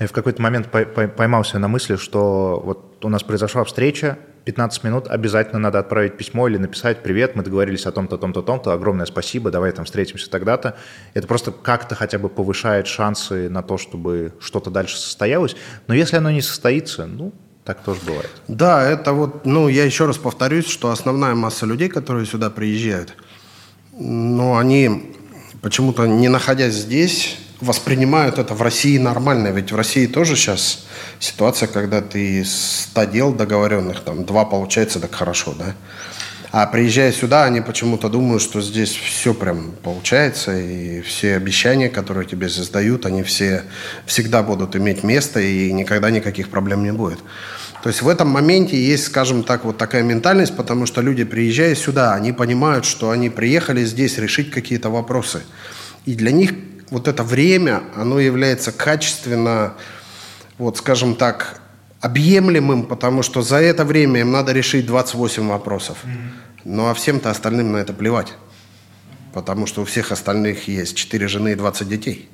Я в какой-то момент поймался на мысли, что вот у нас произошла встреча, 15 минут обязательно надо отправить письмо или написать «Привет, мы договорились о том-то, том-то, том-то, огромное спасибо, давай там встретимся тогда-то». Это просто как-то хотя бы повышает шансы на то, чтобы что-то дальше состоялось. Но если оно не состоится, ну, так тоже бывает. Да, это вот, ну, я еще раз повторюсь, что основная масса людей, которые сюда приезжают, ну, они почему-то, не находясь здесь, воспринимают это в России нормально. Ведь в России тоже сейчас ситуация, когда ты из 100 дел договоренных, там, два получается, так хорошо, да? А приезжая сюда, они почему-то думают, что здесь все прям получается, и все обещания, которые тебе здесь дают, они все всегда будут иметь место, и никогда никаких проблем не будет. То есть в этом моменте есть, скажем так, вот такая ментальность, потому что люди, приезжая сюда, они понимают, что они приехали здесь решить какие-то вопросы. И для них вот это время, оно является качественно, вот скажем так, объемлемым, потому что за это время им надо решить 28 вопросов. Ну а всем-то остальным на это плевать. Потому что у всех остальных есть 4 жены и 20 детей.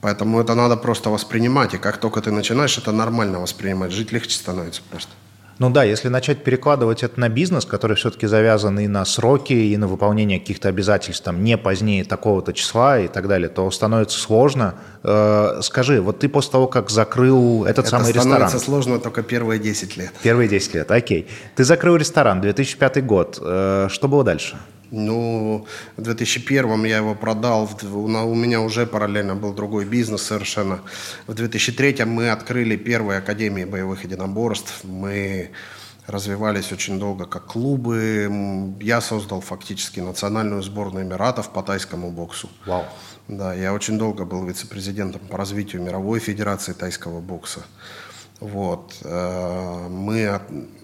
Поэтому это надо просто воспринимать. И как только ты начинаешь это нормально воспринимать, жить легче становится просто. Ну да, если начать перекладывать это на бизнес, который все-таки завязан и на сроки, и на выполнение каких-то обязательств, там, не позднее такого-то числа и так далее, то становится сложно. Э, скажи, вот ты после того, как закрыл этот это самый ресторан... Это становится сложно только первые 10 лет. Первые 10 лет, окей. Ты закрыл ресторан, 2005 год. Э, что было дальше? Ну, в 2001 я его продал, у меня уже параллельно был другой бизнес совершенно. В 2003 мы открыли первые академии боевых единоборств. Мы развивались очень долго как клубы. Я создал фактически национальную сборную Эмиратов по тайскому боксу. Вау. Да, я очень долго был вице-президентом по развитию мировой федерации тайского бокса. Вот. Э, мы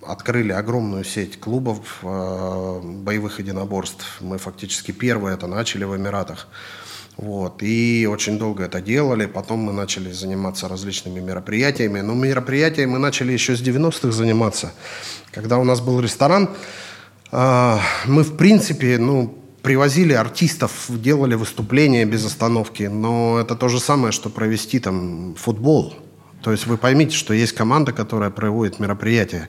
открыли огромную сеть клубов э, боевых единоборств. Мы фактически первые это начали в Эмиратах. Вот. И очень долго это делали. Потом мы начали заниматься различными мероприятиями. Но мероприятия мы начали еще с 90-х заниматься. Когда у нас был ресторан, э, мы, в принципе, ну, привозили артистов, делали выступления без остановки. Но это то же самое, что провести там футбол – то есть вы поймите, что есть команда, которая проводит мероприятие.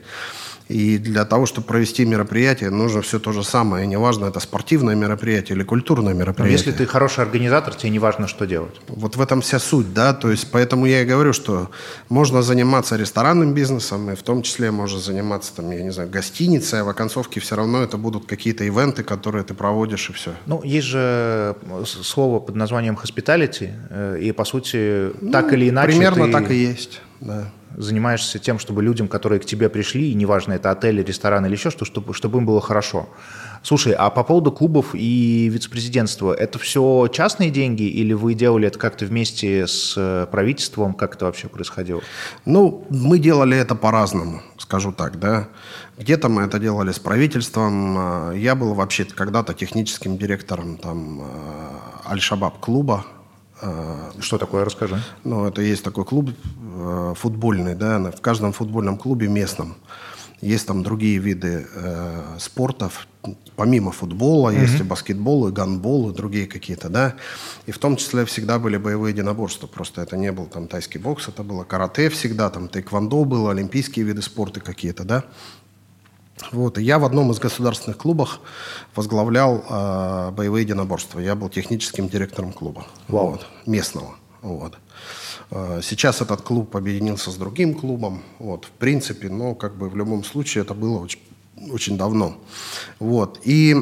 И для того, чтобы провести мероприятие, нужно все то же самое. И неважно, это спортивное мероприятие или культурное мероприятие. Но если ты хороший организатор, тебе не важно, что делать. Вот в этом вся суть, да. То есть поэтому я и говорю, что можно заниматься ресторанным бизнесом, и в том числе можно заниматься, там, я не знаю, гостиницей, а в оконцовке все равно это будут какие-то ивенты, которые ты проводишь, и все. Ну, есть же слово под названием hospitality, э, и, по сути, ну, так или иначе Примерно ты... так и есть, да занимаешься тем, чтобы людям, которые к тебе пришли, и неважно, это отель, ресторан или еще что, чтобы, чтобы им было хорошо. Слушай, а по поводу клубов и вице-президентства, это все частные деньги или вы делали это как-то вместе с э, правительством? Как это вообще происходило? Ну, мы делали это по-разному, скажу так, да. Где-то мы это делали с правительством. А, я был вообще когда-то техническим директором там э, Аль-Шабаб клуба Что такое, расскажи. Ну, это есть такой клуб э, футбольный, да, в каждом футбольном клубе местном есть там другие виды э, спортов, помимо футбола, mm-hmm. есть и баскетбол, и гандбол, и другие какие-то, да. И в том числе всегда были боевые единоборства. Просто это не был там тайский бокс, это было карате всегда, там тэквондо было, олимпийские виды спорта какие-то, да. Вот, и я в одном из государственных клубов возглавлял э, боевые единоборства. Я был техническим директором клуба. Вау. Вот, местного. Вот. Э, сейчас этот клуб объединился с другим клубом. Вот, в принципе, но как бы в любом случае это было очень, очень давно. Вот. И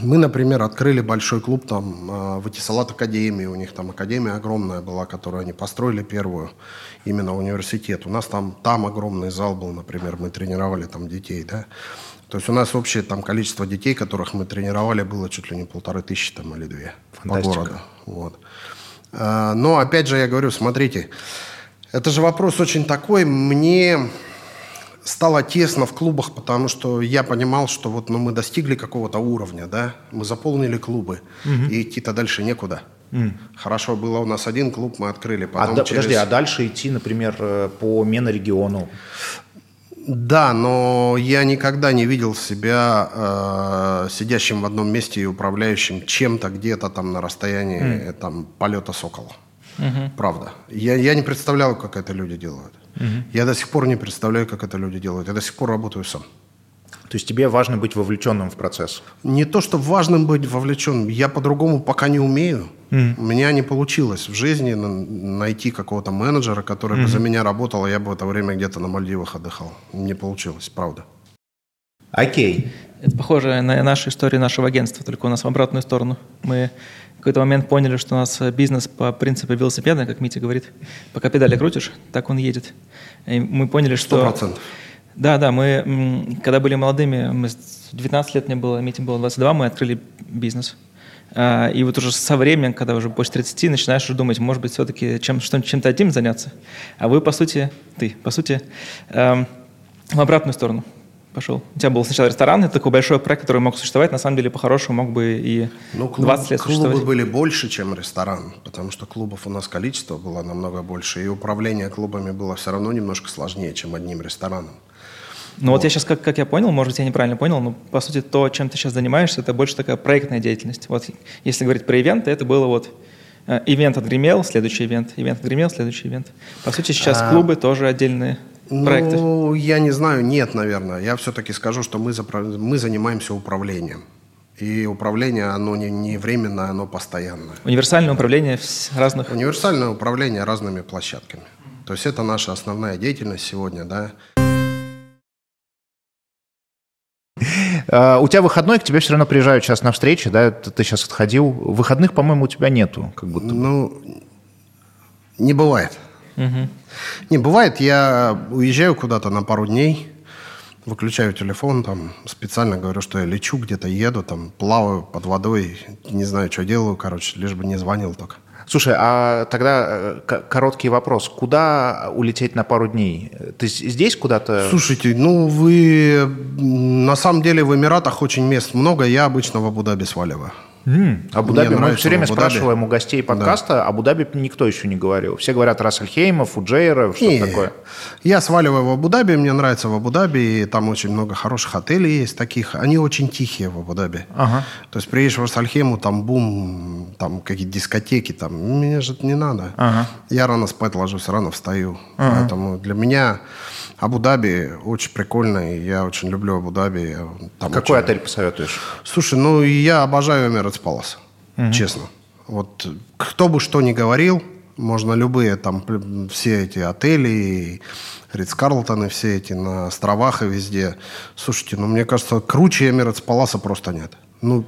Мы, например, открыли большой клуб там э, в Этисалат Академии. У них там академия огромная была, которую они построили первую, именно университет. У нас там, там огромный зал был, например, мы тренировали там детей, да. То есть у нас общее там количество детей, которых мы тренировали, было чуть ли не полторы тысячи там или две Фантастика. по городу. Вот. А, но опять же я говорю, смотрите, это же вопрос очень такой. Мне стало тесно в клубах, потому что я понимал, что вот ну, мы достигли какого-то уровня, да, мы заполнили клубы, угу. и идти-то дальше некуда. Mm. Хорошо, было у нас один клуб, мы открыли. Потом а, через... Подожди, а дальше идти, например, э, по Менорегиону? Да, но я никогда не видел себя э, сидящим в одном месте и управляющим чем-то где-то там на расстоянии mm. там, полета сокола. Mm-hmm. Правда. Я, я не представляю, как это люди делают. Mm-hmm. Я до сих пор не представляю, как это люди делают. Я до сих пор работаю сам. То есть тебе важно быть вовлеченным в процесс? Не то, что важным быть вовлеченным. Я по-другому пока не умею. Mm. У меня не получилось в жизни найти какого-то менеджера, который mm. бы за меня работал, а я бы в это время где-то на Мальдивах отдыхал. Не получилось, правда. Окей. Это похоже на нашу историю нашего агентства, только у нас в обратную сторону. Мы какой-то момент поняли, что у нас бизнес по принципу велосипеда, как Митя говорит. Пока педали крутишь, так он едет. И мы поняли, что... 100%. Да, да, мы, когда были молодыми, мы 19 лет мне было, Мите было 22, мы открыли бизнес. А, и вот уже со временем, когда уже после 30, начинаешь уже думать, может быть, все-таки чем, чем-то одним заняться. А вы, по сути, ты, по сути, эм, в обратную сторону пошел. У тебя был сначала ресторан, это такой большой проект, который мог существовать, на самом деле, по-хорошему, мог бы и ну, клуб, 20 лет существовать. Клубы были больше, чем ресторан, потому что клубов у нас количество было намного больше, и управление клубами было все равно немножко сложнее, чем одним рестораном. Ну вот. вот я сейчас, как, как я понял, может быть, я неправильно понял, но по сути то, чем ты сейчас занимаешься, это больше такая проектная деятельность. Вот если говорить про ивенты, это было вот э, ивент отгремел, следующий ивент, ивент отгремел, следующий ивент. По сути, сейчас а... клубы тоже отдельные проекты. Ну, я не знаю, нет, наверное. Я все-таки скажу, что мы, запро... мы занимаемся управлением. И управление, оно не, не временное, оно постоянное. Универсальное управление разных... Универсальное управление разными площадками. То есть это наша основная деятельность сегодня, да. А, у тебя выходной, к тебе все равно приезжают сейчас на встречи, да, ты сейчас отходил. Выходных, по-моему, у тебя нету, как будто. Ну, не бывает. Угу. Не бывает, я уезжаю куда-то на пару дней, выключаю телефон, там специально говорю, что я лечу где-то, еду, там плаваю под водой, не знаю, что делаю, короче, лишь бы не звонил только. Слушай, а тогда э, короткий вопрос. Куда улететь на пару дней? Ты здесь куда-то? Слушайте, ну вы... На самом деле в Эмиратах очень мест много. Я обычно в Абу-Даби сваливаю. Mm. Абу-Даби, мы все время спрашиваем у гостей подкаста, да. Абу-Даби никто еще не говорил. Все говорят Рассельхейма, Фуджейра, что такое. Я сваливаю в Абу-Даби, мне нравится в Абу-Даби, и там очень много хороших отелей есть таких. Они очень тихие в Абу-Даби. Ага. То есть приедешь в Рассельхейму, там бум, там какие-то дискотеки, там, мне же это не надо. Ага. Я рано спать ложусь, рано встаю. Ага. Поэтому для меня Абу-Даби очень прикольно, и я очень люблю Абу-Даби. Там Какой очень... отель посоветуешь? Слушай, ну я обожаю Эмиратс Палас, угу. честно. Вот кто бы что ни говорил, можно любые там все эти отели, Ридс Карлтоны, все эти на островах и везде. Слушайте, ну мне кажется, круче Эмиратс Паласа просто нет. Ну,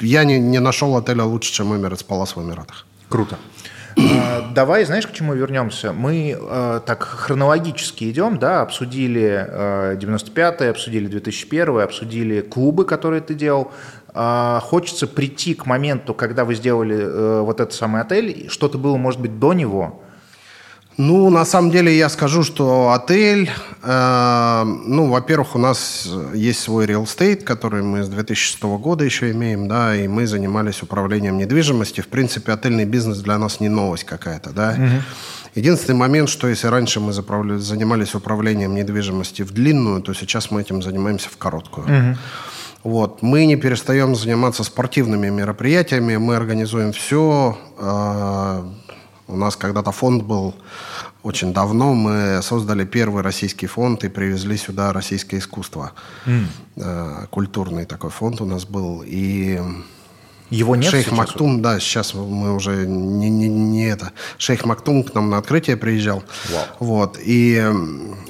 я не, не нашел отеля лучше, чем Эмиратс Палас в Эмиратах. Круто. А, давай, знаешь, к чему вернемся? Мы э, так хронологически идем, да, обсудили э, 95-й, обсудили 2001 обсудили клубы, которые ты делал. Э, хочется прийти к моменту, когда вы сделали э, вот этот самый отель, что-то было, может быть, до него, ну, на самом деле я скажу, что отель, э, ну, во-первых, у нас есть свой real estate, который мы с 2006 года еще имеем, да, и мы занимались управлением недвижимости. В принципе, отельный бизнес для нас не новость какая-то, да. Угу. Единственный момент, что если раньше мы занимались управлением недвижимости в длинную, то сейчас мы этим занимаемся в короткую. Угу. Вот. Мы не перестаем заниматься спортивными мероприятиями, мы организуем все, э, у нас когда-то фонд был очень давно. Мы создали первый российский фонд и привезли сюда российское искусство. Mm. Культурный такой фонд у нас был. И Его нет Шейх сейчас? Мактум, да, сейчас мы уже не, не, не это. Шейх Мактум к нам на открытие приезжал. Вау. Вот. И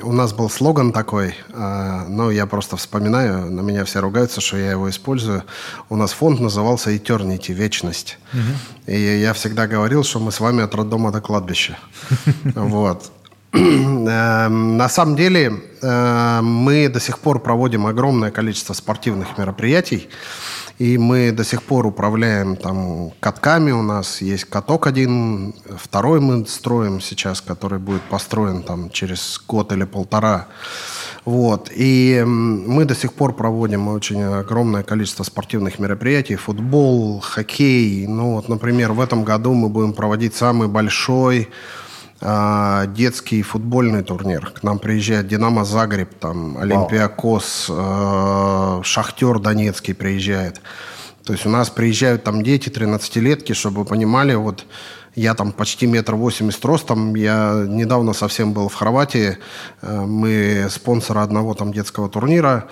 у нас был слоган такой, э, но я просто вспоминаю, на меня все ругаются, что я его использую. У нас фонд назывался Eternity, Вечность. И я всегда говорил, что мы с вами от роддома до кладбища. Вот. Эм, На самом деле э, мы до сих пор проводим огромное количество спортивных мероприятий, и мы до сих пор управляем там катками. У нас есть каток один, второй мы строим сейчас, который будет построен там через год или полтора. Вот. И мы до сих пор проводим очень огромное количество спортивных мероприятий. Футбол, хоккей. Ну вот, например, в этом году мы будем проводить самый большой а, детский футбольный турнир. К нам приезжает Динамо Загреб, там Олимпиакос, э, Шахтер Донецкий приезжает. То есть у нас приезжают там дети 13-летки, чтобы вы понимали, вот я там почти метр восемьдесят ростом, я недавно совсем был в Хорватии, э, мы спонсоры одного там детского турнира,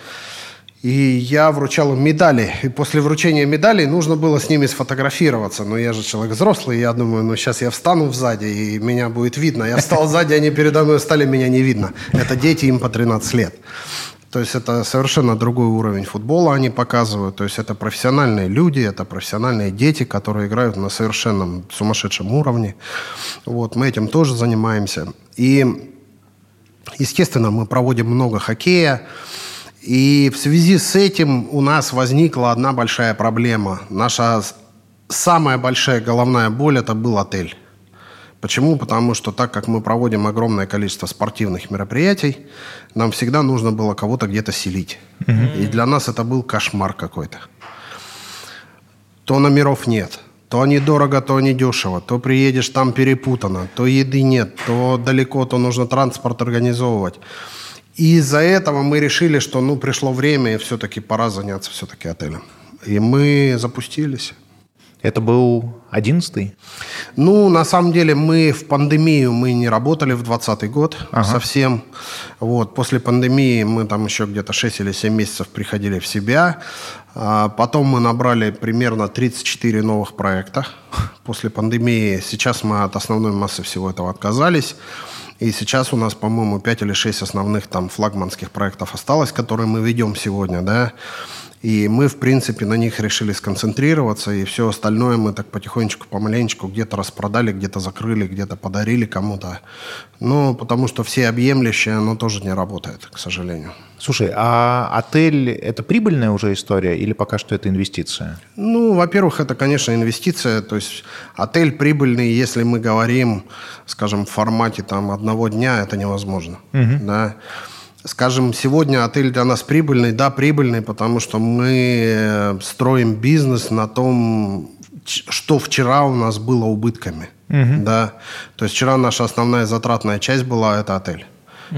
и я вручал им медали. И после вручения медалей нужно было с ними сфотографироваться. Но я же человек взрослый, я думаю, ну сейчас я встану сзади, и меня будет видно. Я встал сзади, они передо мной стали, меня не видно. Это дети, им по 13 лет. То есть это совершенно другой уровень футбола они показывают. То есть это профессиональные люди, это профессиональные дети, которые играют на совершенном сумасшедшем уровне. Вот, мы этим тоже занимаемся. И, естественно, мы проводим много хоккея. И в связи с этим у нас возникла одна большая проблема. Наша самая большая головная боль – это был отель. Почему? Потому что так как мы проводим огромное количество спортивных мероприятий, нам всегда нужно было кого-то где-то селить. И для нас это был кошмар какой-то. То номеров нет, то они дорого, то они дешево, то приедешь, там перепутано, то еды нет, то далеко, то нужно транспорт организовывать. И из-за этого мы решили, что ну пришло время, и все-таки пора заняться все-таки отелем. И мы запустились. Это был одиннадцатый? Ну, на самом деле, мы в пандемию мы не работали в 2020 год совсем. Вот, после пандемии мы там еще где-то 6 или 7 месяцев приходили в себя. А потом мы набрали примерно 34 новых проекта после пандемии. Сейчас мы от основной массы всего этого отказались. И сейчас у нас, по-моему, 5 или 6 основных там флагманских проектов осталось, которые мы ведем сегодня, да. И мы, в принципе, на них решили сконцентрироваться, и все остальное мы так потихонечку, помаленечку где-то распродали, где-то закрыли, где-то подарили кому-то. Ну, потому что все объемлющее, оно тоже не работает, к сожалению. Слушай, а отель – это прибыльная уже история или пока что это инвестиция? Ну, во-первых, это, конечно, инвестиция. То есть отель прибыльный, если мы говорим, скажем, в формате там одного дня, это невозможно. Да? Скажем, сегодня отель для нас прибыльный. Да, прибыльный, потому что мы э, строим бизнес на том, что вчера у нас было убытками. Да? То есть вчера наша основная затратная часть была это отель.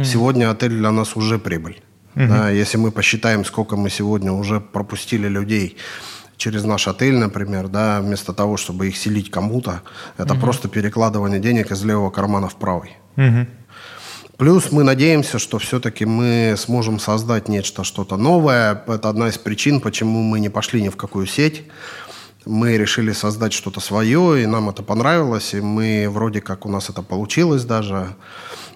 Сегодня отель для нас уже прибыль. Да? Если мы посчитаем, сколько мы сегодня уже пропустили людей через наш отель, например, да, вместо того, чтобы их селить кому-то, это просто перекладывание денег из левого кармана в правый. Плюс мы надеемся, что все-таки мы сможем создать нечто, что-то новое. Это одна из причин, почему мы не пошли ни в какую сеть. Мы решили создать что-то свое, и нам это понравилось, и мы вроде как у нас это получилось даже.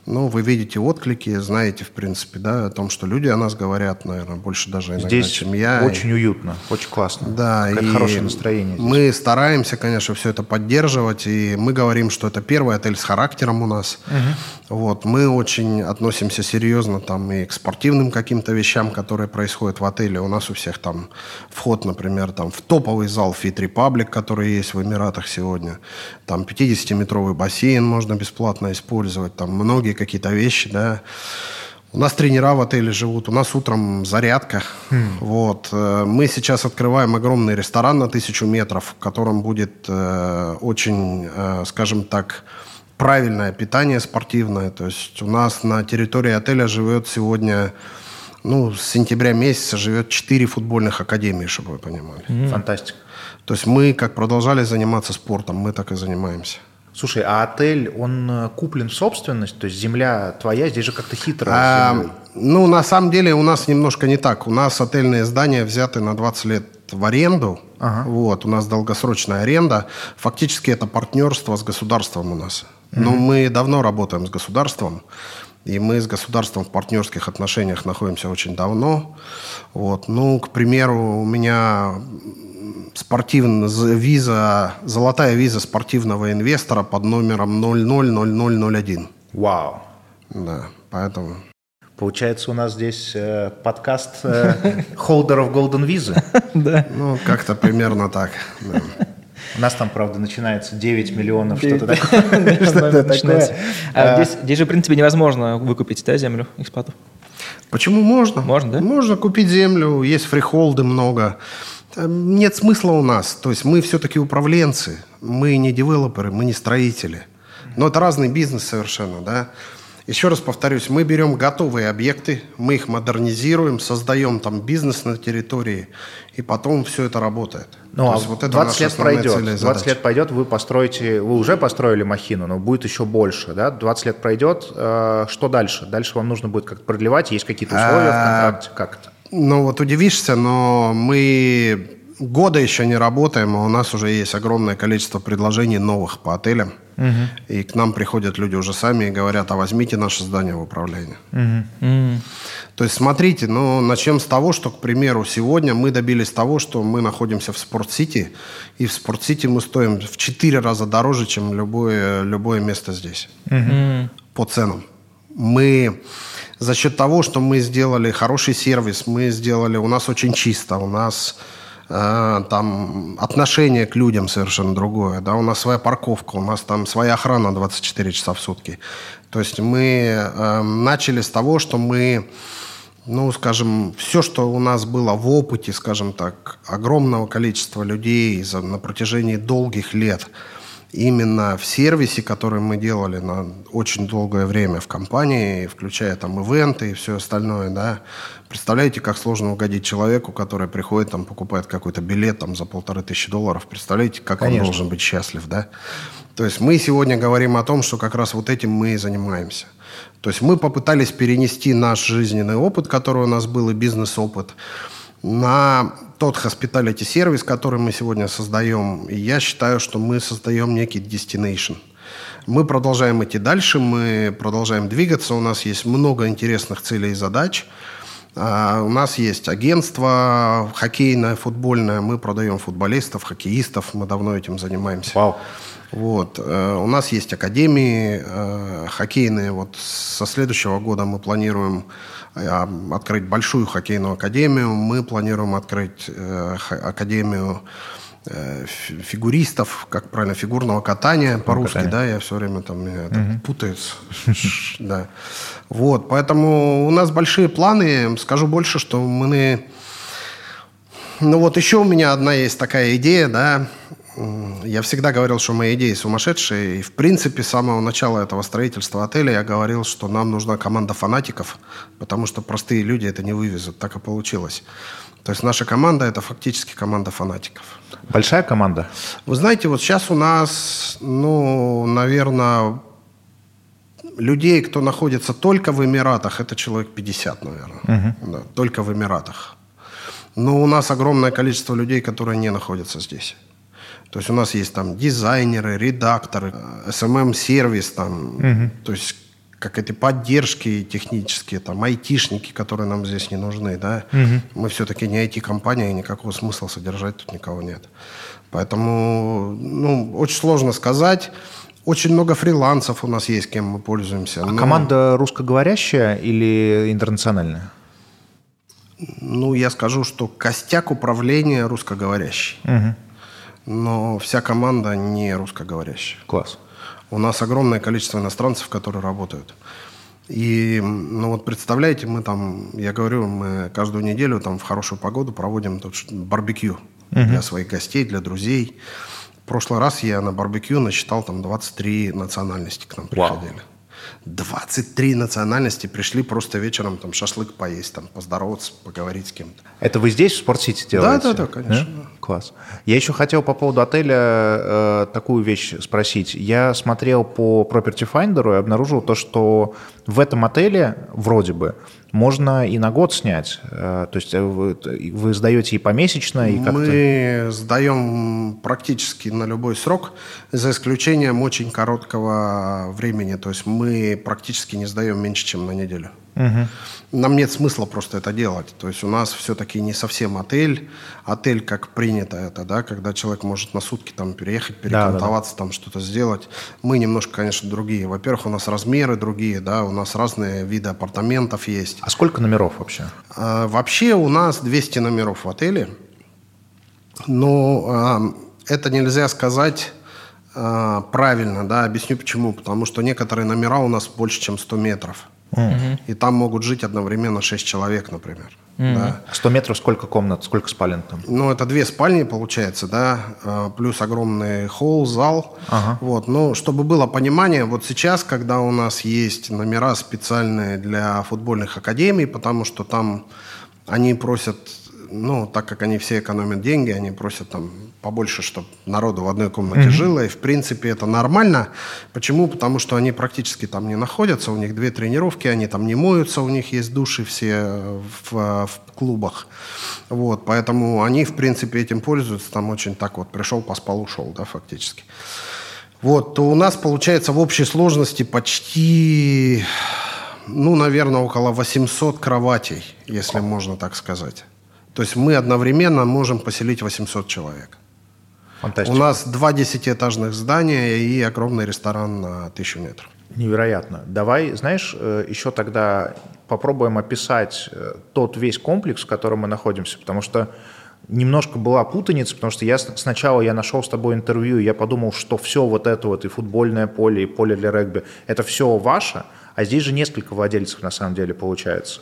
Ну, вы видите отклики, знаете, в принципе, да, о том, что люди о нас говорят, наверное, больше даже иногда, Здесь чем я. очень уютно, очень классно. Да, и хорошее настроение. здесь. Мы стараемся, конечно, все это поддерживать, и мы говорим, что это первый отель с характером у нас. Вот, мы очень относимся серьезно там и к спортивным каким-то вещам, которые происходят в отеле. У нас у всех там вход, например, там в топовый зал Fit Republic, который есть в Эмиратах сегодня. Там 50-метровый бассейн можно бесплатно использовать, там многие какие-то вещи, да. У нас тренера в отеле живут, у нас утром зарядка. Вот. Э, Мы сейчас открываем огромный ресторан на тысячу метров, в котором будет э, очень, э, скажем так, правильное питание спортивное. То есть у нас на территории отеля живет сегодня, ну, с сентября месяца живет 4 футбольных академии, чтобы вы понимали. Фантастика. То есть мы как продолжали заниматься спортом, мы так и занимаемся. Слушай, а отель, он э, куплен в собственность? То есть земля твоя, здесь же как-то хитро. А, ну, на самом деле у нас немножко не так. У нас отельные здания взяты на 20 лет в аренду. Ага. Вот, у нас долгосрочная аренда. Фактически это партнерство с государством у нас. Но мы давно работаем с государством. И мы с государством в партнерских отношениях находимся очень давно. Вот. Ну, к примеру, у меня спортивная виза, золотая виза спортивного инвестора под номером 000001. Вау. Да, поэтому... Получается, у нас здесь э, подкаст э, холдеров Golden Visa. Да. Ну, как-то примерно так. Да. У нас там, правда, начинается 9 миллионов, 9, что-то такое. А А, здесь, же, в принципе, невозможно выкупить да, землю экспату. Почему можно? Можно, да? Можно купить землю, есть фрихолды много. Там Нет смысла у нас. То есть мы все-таки управленцы. Мы не девелоперы, мы не строители. Но это разный бизнес совершенно, да. Еще раз повторюсь, мы берем готовые объекты, мы их модернизируем, создаем там бизнес на территории, и потом все это работает. Ну, То а есть вот это 20 наша лет пройдет, цель и 20 задача. лет пройдет, вы построите, вы уже построили махину, но будет еще больше, да? 20 лет пройдет, э, что дальше? Дальше вам нужно будет как-то продлевать, есть какие-то условия в А, контракте, как это? Ну вот удивишься, но мы года еще не работаем, а у нас уже есть огромное количество предложений новых по отелям. И к нам приходят люди уже сами и говорят, а возьмите наше здание в управление. То есть смотрите, ну начнем с того, что, к примеру, сегодня мы добились того, что мы находимся в Спорт-Сити, и в Спорт-Сити мы стоим в 4 раза дороже, чем любое, любое место здесь по ценам. Мы за счет того, что мы сделали хороший сервис, мы сделали, у нас очень чисто, у нас э, там отношение к людям совершенно другое, да, у нас своя парковка, у нас там своя охрана 24 часа в сутки. То есть мы э, начали с того, что мы ну, скажем, все, что у нас было в опыте, скажем так, огромного количества людей за, на протяжении долгих лет, именно в сервисе, который мы делали на очень долгое время в компании, включая там ивенты и все остальное, да, представляете, как сложно угодить человеку, который приходит, там, покупает какой-то билет там за полторы тысячи долларов, представляете, как Конечно. он должен быть счастлив, да? То есть мы сегодня говорим о том, что как раз вот этим мы и занимаемся. То есть мы попытались перенести наш жизненный опыт, который у нас был, и бизнес-опыт, на тот hospitality сервис, который мы сегодня создаем. И я считаю, что мы создаем некий destination. Мы продолжаем идти дальше, мы продолжаем двигаться, у нас есть много интересных целей и задач. А, У нас есть агентство хоккейное, футбольное, мы продаем футболистов, хоккеистов, мы давно этим занимаемся. Вау. Вот. э, У нас есть академии э, хоккейные. Вот со следующего года мы планируем э, открыть большую хоккейную академию. Мы планируем открыть академию фигуристов, как правильно, фигурного катания по-русски, да, я все время там меня это путаюсь. Да. Вот, поэтому у нас большие планы. Скажу больше, что мы ну вот еще у меня одна есть такая идея, да. Я всегда говорил, что мои идеи сумасшедшие. И в принципе с самого начала этого строительства отеля я говорил, что нам нужна команда фанатиков, потому что простые люди это не вывезут. Так и получилось. То есть наша команда это фактически команда фанатиков. Большая команда? Вы знаете, вот сейчас у нас, ну, наверное, людей, кто находится только в Эмиратах, это человек 50, наверное. Да, только в Эмиратах. Но у нас огромное количество людей, которые не находятся здесь. То есть у нас есть там дизайнеры, редакторы, SMM-сервис, там, то есть как эти поддержки технические, там, айтишники, которые нам здесь не нужны, да. Мы все-таки не IT-компания, и никакого смысла содержать тут никого нет. Поэтому, ну, очень сложно сказать. Очень много фрилансов у нас есть, кем мы пользуемся. А Но- команда русскоговорящая или интернациональная? Ну, я скажу, что костяк управления русскоговорящий. Но вся команда не русскоговорящая. Класс. У нас огромное количество иностранцев, которые работают. И, ну вот представляете, мы там, я говорю, мы каждую неделю там в хорошую погоду проводим тут барбекю для своих гостей, для друзей. В прошлый раз я на барбекю насчитал там 23 национальности к нам приходили. 23 национальности пришли просто вечером там шашлык поесть, там поздороваться, поговорить с кем-то. Это вы здесь, в Спортсити, делаете? да, да, конечно, да. Класс. Я еще хотел по поводу отеля э, такую вещь спросить. Я смотрел по Property Finder и обнаружил то, что в этом отеле вроде бы можно и на год снять. Э, то есть вы, вы сдаете и помесячно, и как-то... Мы сдаем практически на любой срок, за исключением очень короткого времени. То есть мы практически не сдаем меньше, чем на неделю. Угу. Нам нет смысла просто это делать. То есть у нас все-таки не совсем отель. Отель, как принято это, да, когда человек может на сутки там переехать, перекантоваться, да, да, да. там что-то сделать. Мы немножко, конечно, другие. Во-первых, у нас размеры другие, да, у нас разные виды апартаментов есть. А сколько номеров вообще? А, вообще у нас 200 номеров в отеле. Но а, это нельзя сказать а, правильно, да, объясню почему. Потому что некоторые номера у нас больше, чем 100 метров. И там могут жить одновременно 6 человек, например. Да. 100 метров сколько комнат, сколько спален там? Ну, это две спальни, получается, да, а, плюс огромный холл, зал. Ага. Вот. Но чтобы было понимание, вот сейчас, когда у нас есть номера специальные для футбольных академий, потому что там они просят ну, так как они все экономят деньги, они просят там побольше, чтобы народу в одной комнате mm-hmm. жило. И, в принципе, это нормально. Почему? Потому что они практически там не находятся. У них две тренировки, они там не моются, у них есть души все в, в клубах. Вот, поэтому они, в принципе, этим пользуются. Там очень так вот пришел, поспал, ушел, да, фактически. Вот, то у нас получается в общей сложности почти, ну, наверное, около 800 кроватей, если можно так сказать. То есть мы одновременно можем поселить 800 человек. Фантастика. У нас два десятиэтажных здания и огромный ресторан на тысячу метров. Невероятно. Давай, знаешь, э, еще тогда попробуем описать э, тот весь комплекс, в котором мы находимся, потому что немножко была путаница, потому что я сначала я нашел с тобой интервью, и я подумал, что все вот это вот и футбольное поле, и поле для регби, это все ваше, а здесь же несколько владельцев на самом деле получается.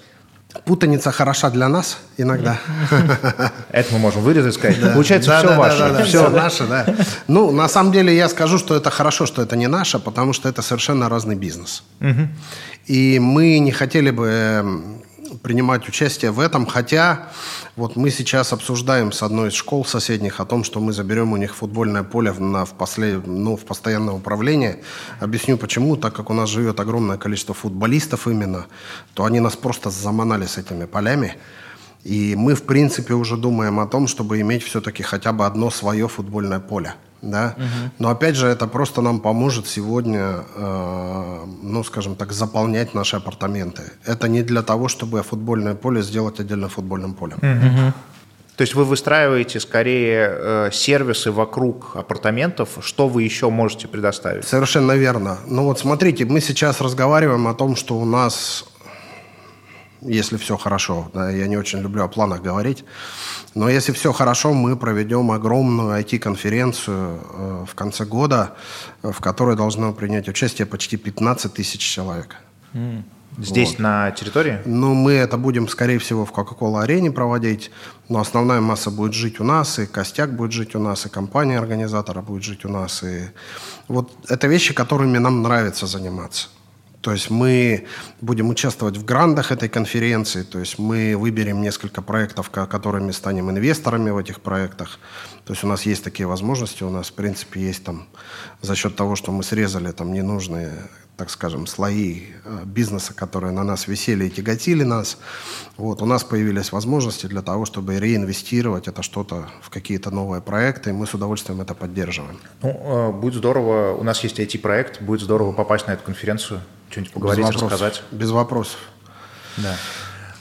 Путаница хороша для нас иногда. Это мы можем вырезать, сказать. Да. Получается, да, все да, ваше. Да, да, все наше, да. Ну, на самом деле, я скажу, что это хорошо, что это не наше, потому что это совершенно разный бизнес. Угу. И мы не хотели бы эм, принимать участие в этом, хотя вот мы сейчас обсуждаем с одной из школ соседних о том, что мы заберем у них футбольное поле на, в, послед, ну, в постоянное управление. Объясню почему. Так как у нас живет огромное количество футболистов именно, то они нас просто заманали с этими полями. И мы, в принципе, уже думаем о том, чтобы иметь все-таки хотя бы одно свое футбольное поле да. Угу. Но опять же, это просто нам поможет сегодня, э, ну, скажем так, заполнять наши апартаменты. Это не для того, чтобы футбольное поле сделать отдельно футбольным полем. Угу. То есть вы выстраиваете скорее э, сервисы вокруг апартаментов. Что вы еще можете предоставить? Совершенно верно. Ну вот смотрите, мы сейчас разговариваем о том, что у нас если все хорошо. Да, я не очень люблю о планах говорить. Но если все хорошо, мы проведем огромную IT-конференцию э, в конце года, в которой должно принять участие почти 15 тысяч человек. Mm. Здесь, вот. на территории? Ну, мы это будем, скорее всего, в Кока-Кола-арене проводить, но основная масса будет жить у нас, и Костяк будет жить у нас, и компания организатора будет жить у нас. И вот это вещи, которыми нам нравится заниматься. То есть мы будем участвовать в грандах этой конференции, то есть мы выберем несколько проектов, которыми станем инвесторами в этих проектах. То есть у нас есть такие возможности, у нас в принципе есть там за счет того, что мы срезали там ненужные так скажем, слои э, бизнеса, которые на нас висели и тяготили нас. Вот, у нас появились возможности для того, чтобы реинвестировать это что-то в какие-то новые проекты, и мы с удовольствием это поддерживаем. Ну, э, будет здорово, у нас есть IT-проект, будет здорово попасть на эту конференцию, что-нибудь поговорить, Без рассказать. Без вопросов. Да.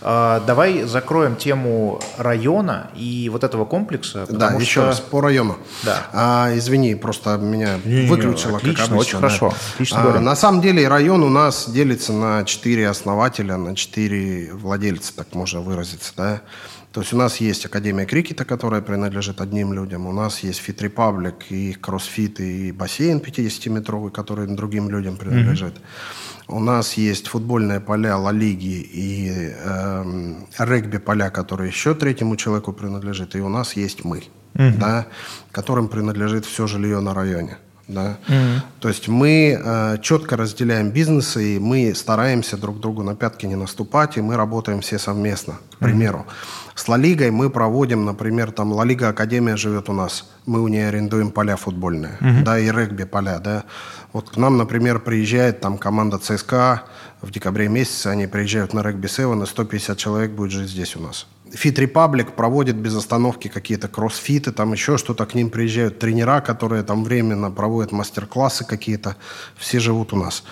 А, давай закроем тему района и вот этого комплекса. Да, что... еще раз по району. Да. А, извини, просто меня не, выключило, отлично, как обычно. Очень да. хорошо. Отлично а, на самом деле район у нас делится на четыре основателя, на четыре владельца, так можно выразиться, да. То есть у нас есть Академия крикета, которая принадлежит одним людям. У нас есть Fit Republic и кроссфит и бассейн 50-метровый, который другим людям принадлежит. Mm-hmm. У нас есть футбольные поля Ла Лиги и э, регби-поля, которые еще третьему человеку принадлежит. И у нас есть мы, угу. да, которым принадлежит все жилье на районе. Да? Mm-hmm. То есть мы э, четко разделяем бизнесы, и мы стараемся друг другу на пятки не наступать, и мы работаем все совместно, к примеру. Mm-hmm. С Ла Лигой мы проводим, например, там Ла Лига Академия живет у нас, мы у нее арендуем поля футбольные, mm-hmm. да, и регби поля, да. Вот к нам, например, приезжает там команда ЦСКА в декабре месяце, они приезжают на регби 7, и 150 человек будет жить здесь у нас. Fit Republic проводит без остановки какие-то кроссфиты, там еще что-то, к ним приезжают тренера, которые там временно проводят мастер-классы какие-то, все живут у нас.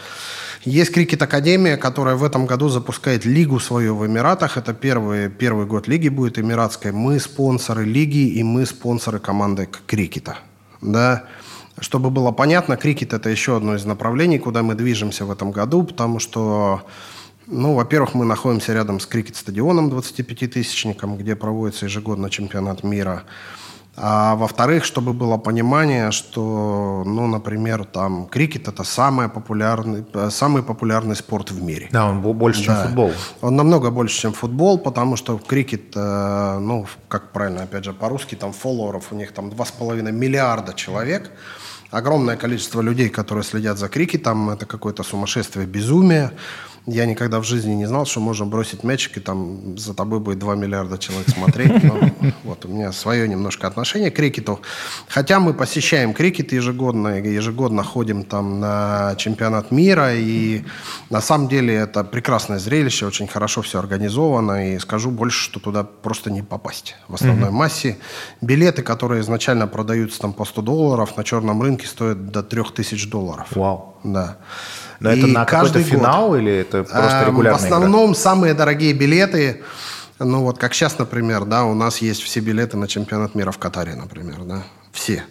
Есть Крикет Академия, которая в этом году запускает лигу свою в Эмиратах. Это первый, первый год лиги будет эмиратской. Мы спонсоры лиги и мы спонсоры команды крикета. Да? Чтобы было понятно, крикет – это еще одно из направлений, куда мы движемся в этом году, потому что ну, во-первых, мы находимся рядом с крикет-стадионом 25-тысячником, где проводится ежегодно чемпионат мира. А во-вторых, чтобы было понимание, что, ну, например, там крикет это самый популярный, самый популярный спорт в мире. Да, он больше, чем футбол. Он намного больше, чем футбол, потому что крикет, э, ну, как правильно, опять же, по-русски, там фолловеров у них там 2,5 миллиарда человек. Огромное количество людей, которые следят за крикетом, это какое-то сумасшествие, безумие. Я никогда в жизни не знал, что можно бросить мячик, и там за тобой будет 2 миллиарда человек смотреть. Но вот у меня свое немножко отношение к крикету. Хотя мы посещаем крикет ежегодно, ежегодно ходим там на чемпионат мира, и на самом деле это прекрасное зрелище, очень хорошо все организовано, и скажу больше, что туда просто не попасть в основной mm-hmm. массе. Билеты, которые изначально продаются там по 100 долларов, на черном рынке стоят до 3000 долларов. Вау. Да. Но и это на какой-то финал год, или это просто регулярная В основном игра? самые дорогие билеты, ну вот как сейчас, например, да, у нас есть все билеты на чемпионат мира в Катаре, например, да, все.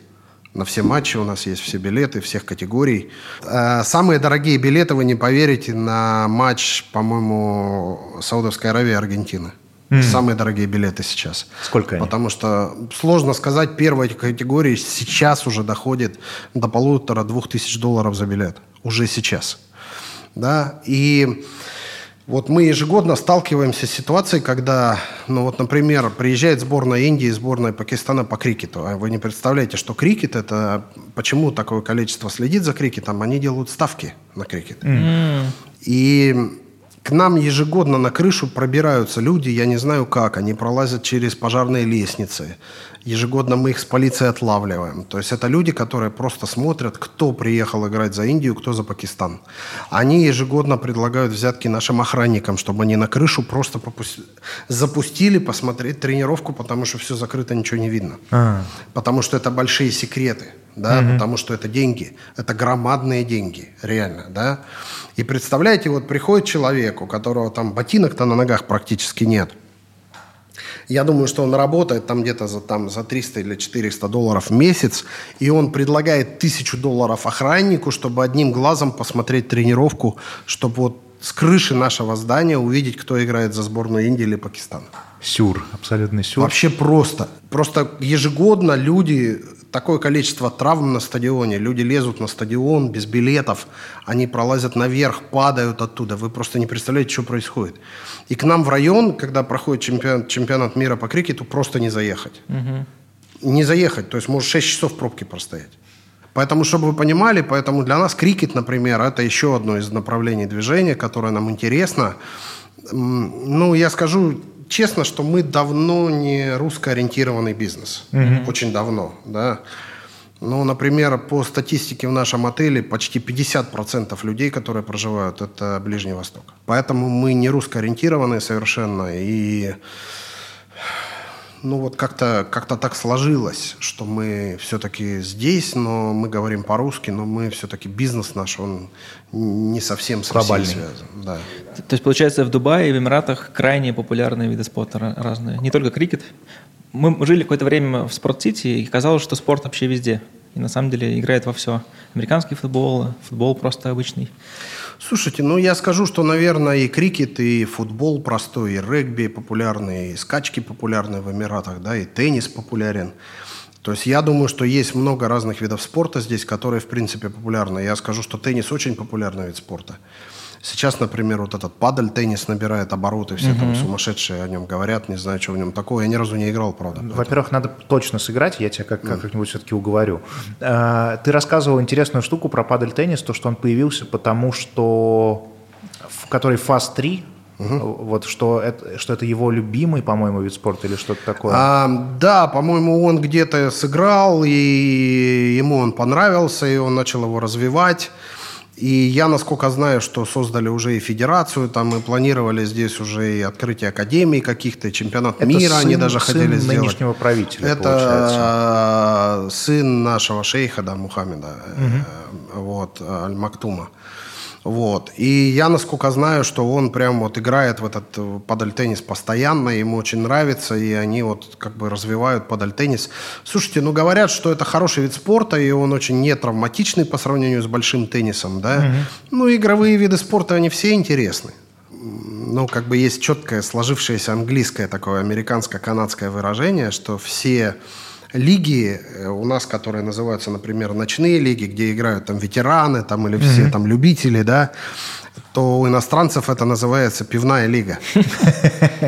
На все матчи у нас есть все билеты всех категорий. А, самые дорогие билеты, вы не поверите, на матч, по-моему, Саудовской Аравии и Аргентины. Mm. Самые дорогие билеты сейчас. Сколько они? Потому что сложно сказать, первая категория сейчас уже доходит до полутора-двух тысяч долларов за билет уже сейчас. Да? И вот мы ежегодно сталкиваемся с ситуацией, когда, ну вот, например, приезжает сборная Индии и сборная Пакистана по крикету. А вы не представляете, что крикет это... Почему такое количество следит за крикетом? Они делают ставки на крикет. Mm. И к нам ежегодно на крышу пробираются люди, я не знаю как, они пролазят через пожарные лестницы. Ежегодно мы их с полицией отлавливаем. То есть это люди, которые просто смотрят, кто приехал играть за Индию, кто за Пакистан. Они ежегодно предлагают взятки нашим охранникам, чтобы они на крышу просто попусти... запустили посмотреть тренировку, потому что все закрыто, ничего не видно. А-а-а. Потому что это большие секреты, да, угу. потому что это деньги, это громадные деньги, реально, да. И представляете, вот приходит человек, у которого там ботинок-то на ногах практически нет – я думаю, что он работает там где-то за, там, за 300 или 400 долларов в месяц, и он предлагает тысячу долларов охраннику, чтобы одним глазом посмотреть тренировку, чтобы вот с крыши нашего здания увидеть, кто играет за сборную Индии или Пакистана. Сюр, абсолютный сюр. Вообще просто. Просто ежегодно люди такое количество травм на стадионе. Люди лезут на стадион без билетов, они пролазят наверх, падают оттуда. Вы просто не представляете, что происходит. И к нам в район, когда проходит чемпионат, чемпионат мира по крикету, просто не заехать. Угу. Не заехать, то есть может 6 часов в пробке простоять. Поэтому, чтобы вы понимали, поэтому для нас крикет, например, это еще одно из направлений движения, которое нам интересно. Ну, я скажу честно, что мы давно не русскоориентированный бизнес. Угу. Очень давно, да. Ну, например, по статистике в нашем отеле почти 50% людей, которые проживают, это Ближний Восток. Поэтому мы не русскоориентированные совершенно. И ну вот как-то как так сложилось, что мы все-таки здесь, но мы говорим по-русски, но мы все-таки бизнес наш, он не совсем с Россией связан. Да. То есть, получается, в Дубае и в Эмиратах крайне популярные виды спорта разные. Не только крикет. Мы жили какое-то время в спорт-сити, и казалось, что спорт вообще везде. И на самом деле играет во все. Американский футбол, футбол просто обычный. Слушайте, ну я скажу, что, наверное, и крикет, и футбол простой, и регби популярный, и скачки популярны в Эмиратах, да, и теннис популярен. То есть я думаю, что есть много разных видов спорта здесь, которые, в принципе, популярны. Я скажу, что теннис очень популярный вид спорта. Сейчас, например, вот этот падаль теннис набирает обороты, все там сумасшедшие о нем говорят, не знаю, что в нем такое. Я ни разу не играл, правда. Во-первых, надо точно сыграть, я тебя как- как-нибудь все-таки уговорю. А, Ты рассказывал интересную штуку про падаль теннис, то, что он появился потому, что в который Fast 3, вот что это, что это его любимый, по-моему, вид спорта или что-то такое. А, да, по-моему, он где-то сыграл, и ему он понравился, и он начал его развивать. И я, насколько знаю, что создали уже и федерацию, там и планировали здесь уже и открытие академий каких-то, чемпионат Это мира они сын- даже сын хотели сделать. нынешнего правителя, Это э, сын нашего шейха, да, Мухаммеда, э, вот, Аль-Мактума. Вот. И я, насколько знаю, что он прям вот играет в этот э, падаль-теннис постоянно, ему очень нравится, и они вот как бы развивают падаль-теннис. Слушайте, ну говорят, что это хороший вид спорта, и он очень не травматичный по сравнению с большим теннисом, да. Ну, игровые виды спорта, они все интересны. Ну, как бы есть четкое сложившееся английское такое американско-канадское выражение, что все лиги э, у нас, которые называются, например, ночные лиги, где играют там ветераны там, или все там любители, да, то у иностранцев это называется пивная лига.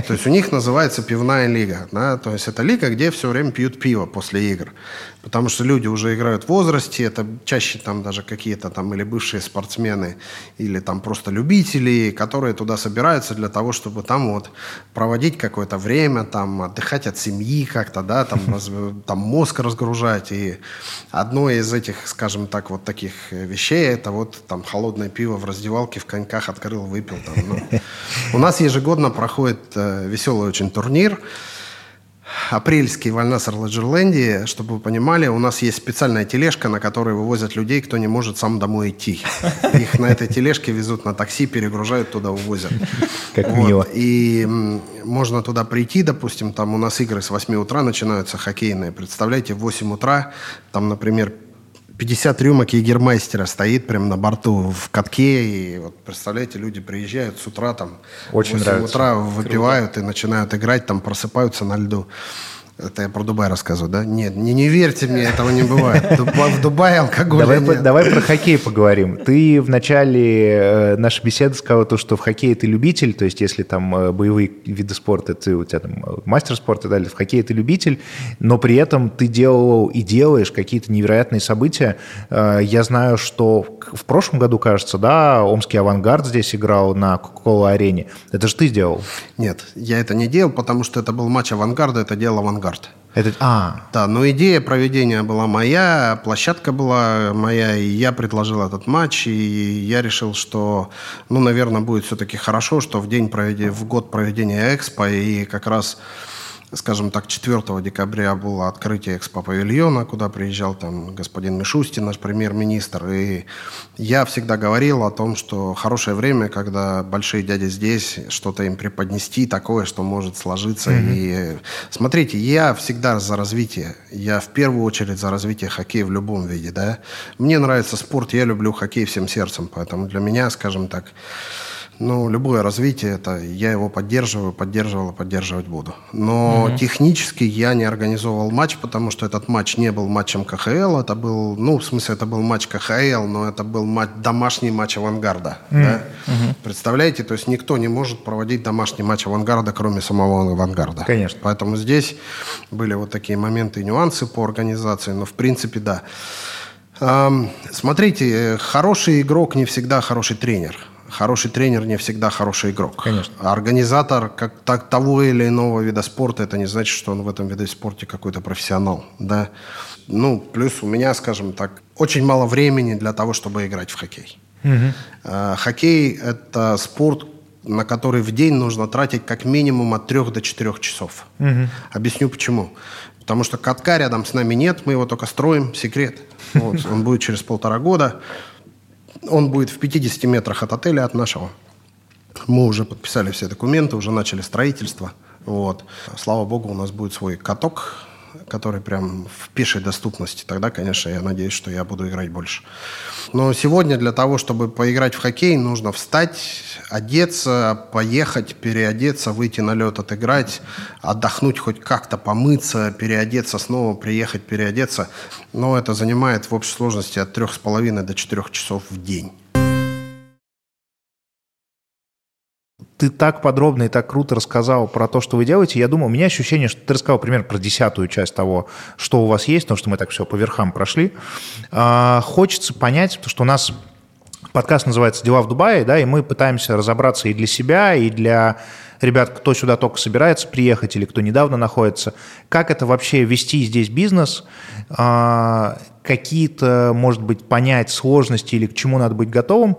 То есть у них называется пивная лига. Да? То есть это лига, где все время пьют пиво после игр. Потому что люди уже играют в возрасте, это чаще там даже какие-то там или бывшие спортсмены, или там просто любители, которые туда собираются для того, чтобы там вот проводить какое-то время, там отдыхать от семьи как-то, да, там, раз- там мозг разгружать. И одно из этих, скажем так, вот таких э, вещей, это вот там холодное пиво в раздевалке в коньках открыл, выпил. Там, ну. У нас ежегодно проходит э, веселый очень турнир апрельский в Альнасар Ладжерленде, чтобы вы понимали, у нас есть специальная тележка, на которой вывозят людей, кто не может сам домой идти. Их на этой тележке везут на такси, перегружают туда, увозят. Как Вот. мило. И можно туда прийти, допустим, там у нас игры с 8 утра начинаются хоккейные. Представляете, в 8 утра, там, например, 50 рюмок Егермейстера стоит прямо на борту в катке. И вот, представляете, люди приезжают с утра там Очень в 8 нравится. утра выпивают и начинают играть, там просыпаются на льду. Это я про Дубай рассказываю, да? Нет, не, не верьте мне, этого не бывает. Дуба- В Дубае алкоголя Давай, по- нет. давай про хоккей поговорим. Ты в начале э, нашей беседы сказал то, что в хоккее ты любитель, то есть если там э, боевые виды спорта, ты у тебя там э, мастер спорта далее, в хоккее ты любитель, но при этом ты делал и делаешь какие-то невероятные события. Я знаю, что в прошлом году, кажется, да, Омский авангард здесь играл на Кока-Кола арене. Это же ты сделал. Нет, я это не делал, потому что это был матч авангарда, это делал авангард. Это, а, Да, но идея проведения была моя, площадка была моя, и я предложил этот матч, и я решил, что, ну, наверное, будет все-таки хорошо, что в день проведения, в год проведения Экспо, и как раз, скажем так, 4 декабря было открытие Экспо-павильона, куда приезжал там господин Мишустин, наш премьер-министр, и я всегда говорил о том, что хорошее время, когда большие дяди здесь, что-то им преподнести такое, что может сложиться. И э, смотрите, я всегда за развитие. Я в первую очередь за развитие хоккея в любом виде. Да? Мне нравится спорт, я люблю хоккей всем сердцем. Поэтому для меня, скажем так, ну, любое развитие, это я его поддерживаю, поддерживал и поддерживать буду. Но технически я не организовывал матч, потому что этот матч не был матчем КХЛ, это был, ну, в смысле, это был матч КХЛ, но это был матч, домашний матч авангарда. да. Представляете, то есть никто не может проводить домашний матч авангарда, кроме самого авангарда. Конечно. Поэтому здесь были вот такие моменты и нюансы по организации, но в принципе, да. Смотрите, э, хороший игрок не всегда хороший тренер. Хороший тренер не всегда хороший игрок. Конечно. А Организатор как, так, того или иного вида спорта, это не значит, что он в этом виде спорта какой-то профессионал. Да? Ну, плюс у меня, скажем так, очень мало времени для того, чтобы играть в хоккей. Э, Хоккей – это спорт, на который в день нужно тратить как минимум от 3 до 4 часов. Объясню почему. Потому что катка рядом с нами нет, мы его только строим, секрет. Вот, он будет через полтора года. Он будет в 50 метрах от отеля, от нашего. Мы уже подписали все документы, уже начали строительство. Вот. Слава богу, у нас будет свой каток, который прям в пешей доступности. Тогда, конечно, я надеюсь, что я буду играть больше. Но сегодня для того, чтобы поиграть в хоккей, нужно встать, одеться, поехать, переодеться, выйти на лед, отыграть, отдохнуть хоть как-то, помыться, переодеться снова, приехать, переодеться. Но это занимает в общей сложности от трех с половиной до четырех часов в день. Ты так подробно и так круто рассказал про то, что вы делаете. Я думаю, у меня ощущение, что ты рассказал примерно про десятую часть того, что у вас есть, потому что мы так все по верхам прошли. А, хочется понять, что у нас подкаст называется «Дела в Дубае», да, и мы пытаемся разобраться и для себя, и для ребят, кто сюда только собирается приехать или кто недавно находится, как это вообще вести здесь бизнес, а, какие-то, может быть, понять сложности или к чему надо быть готовым,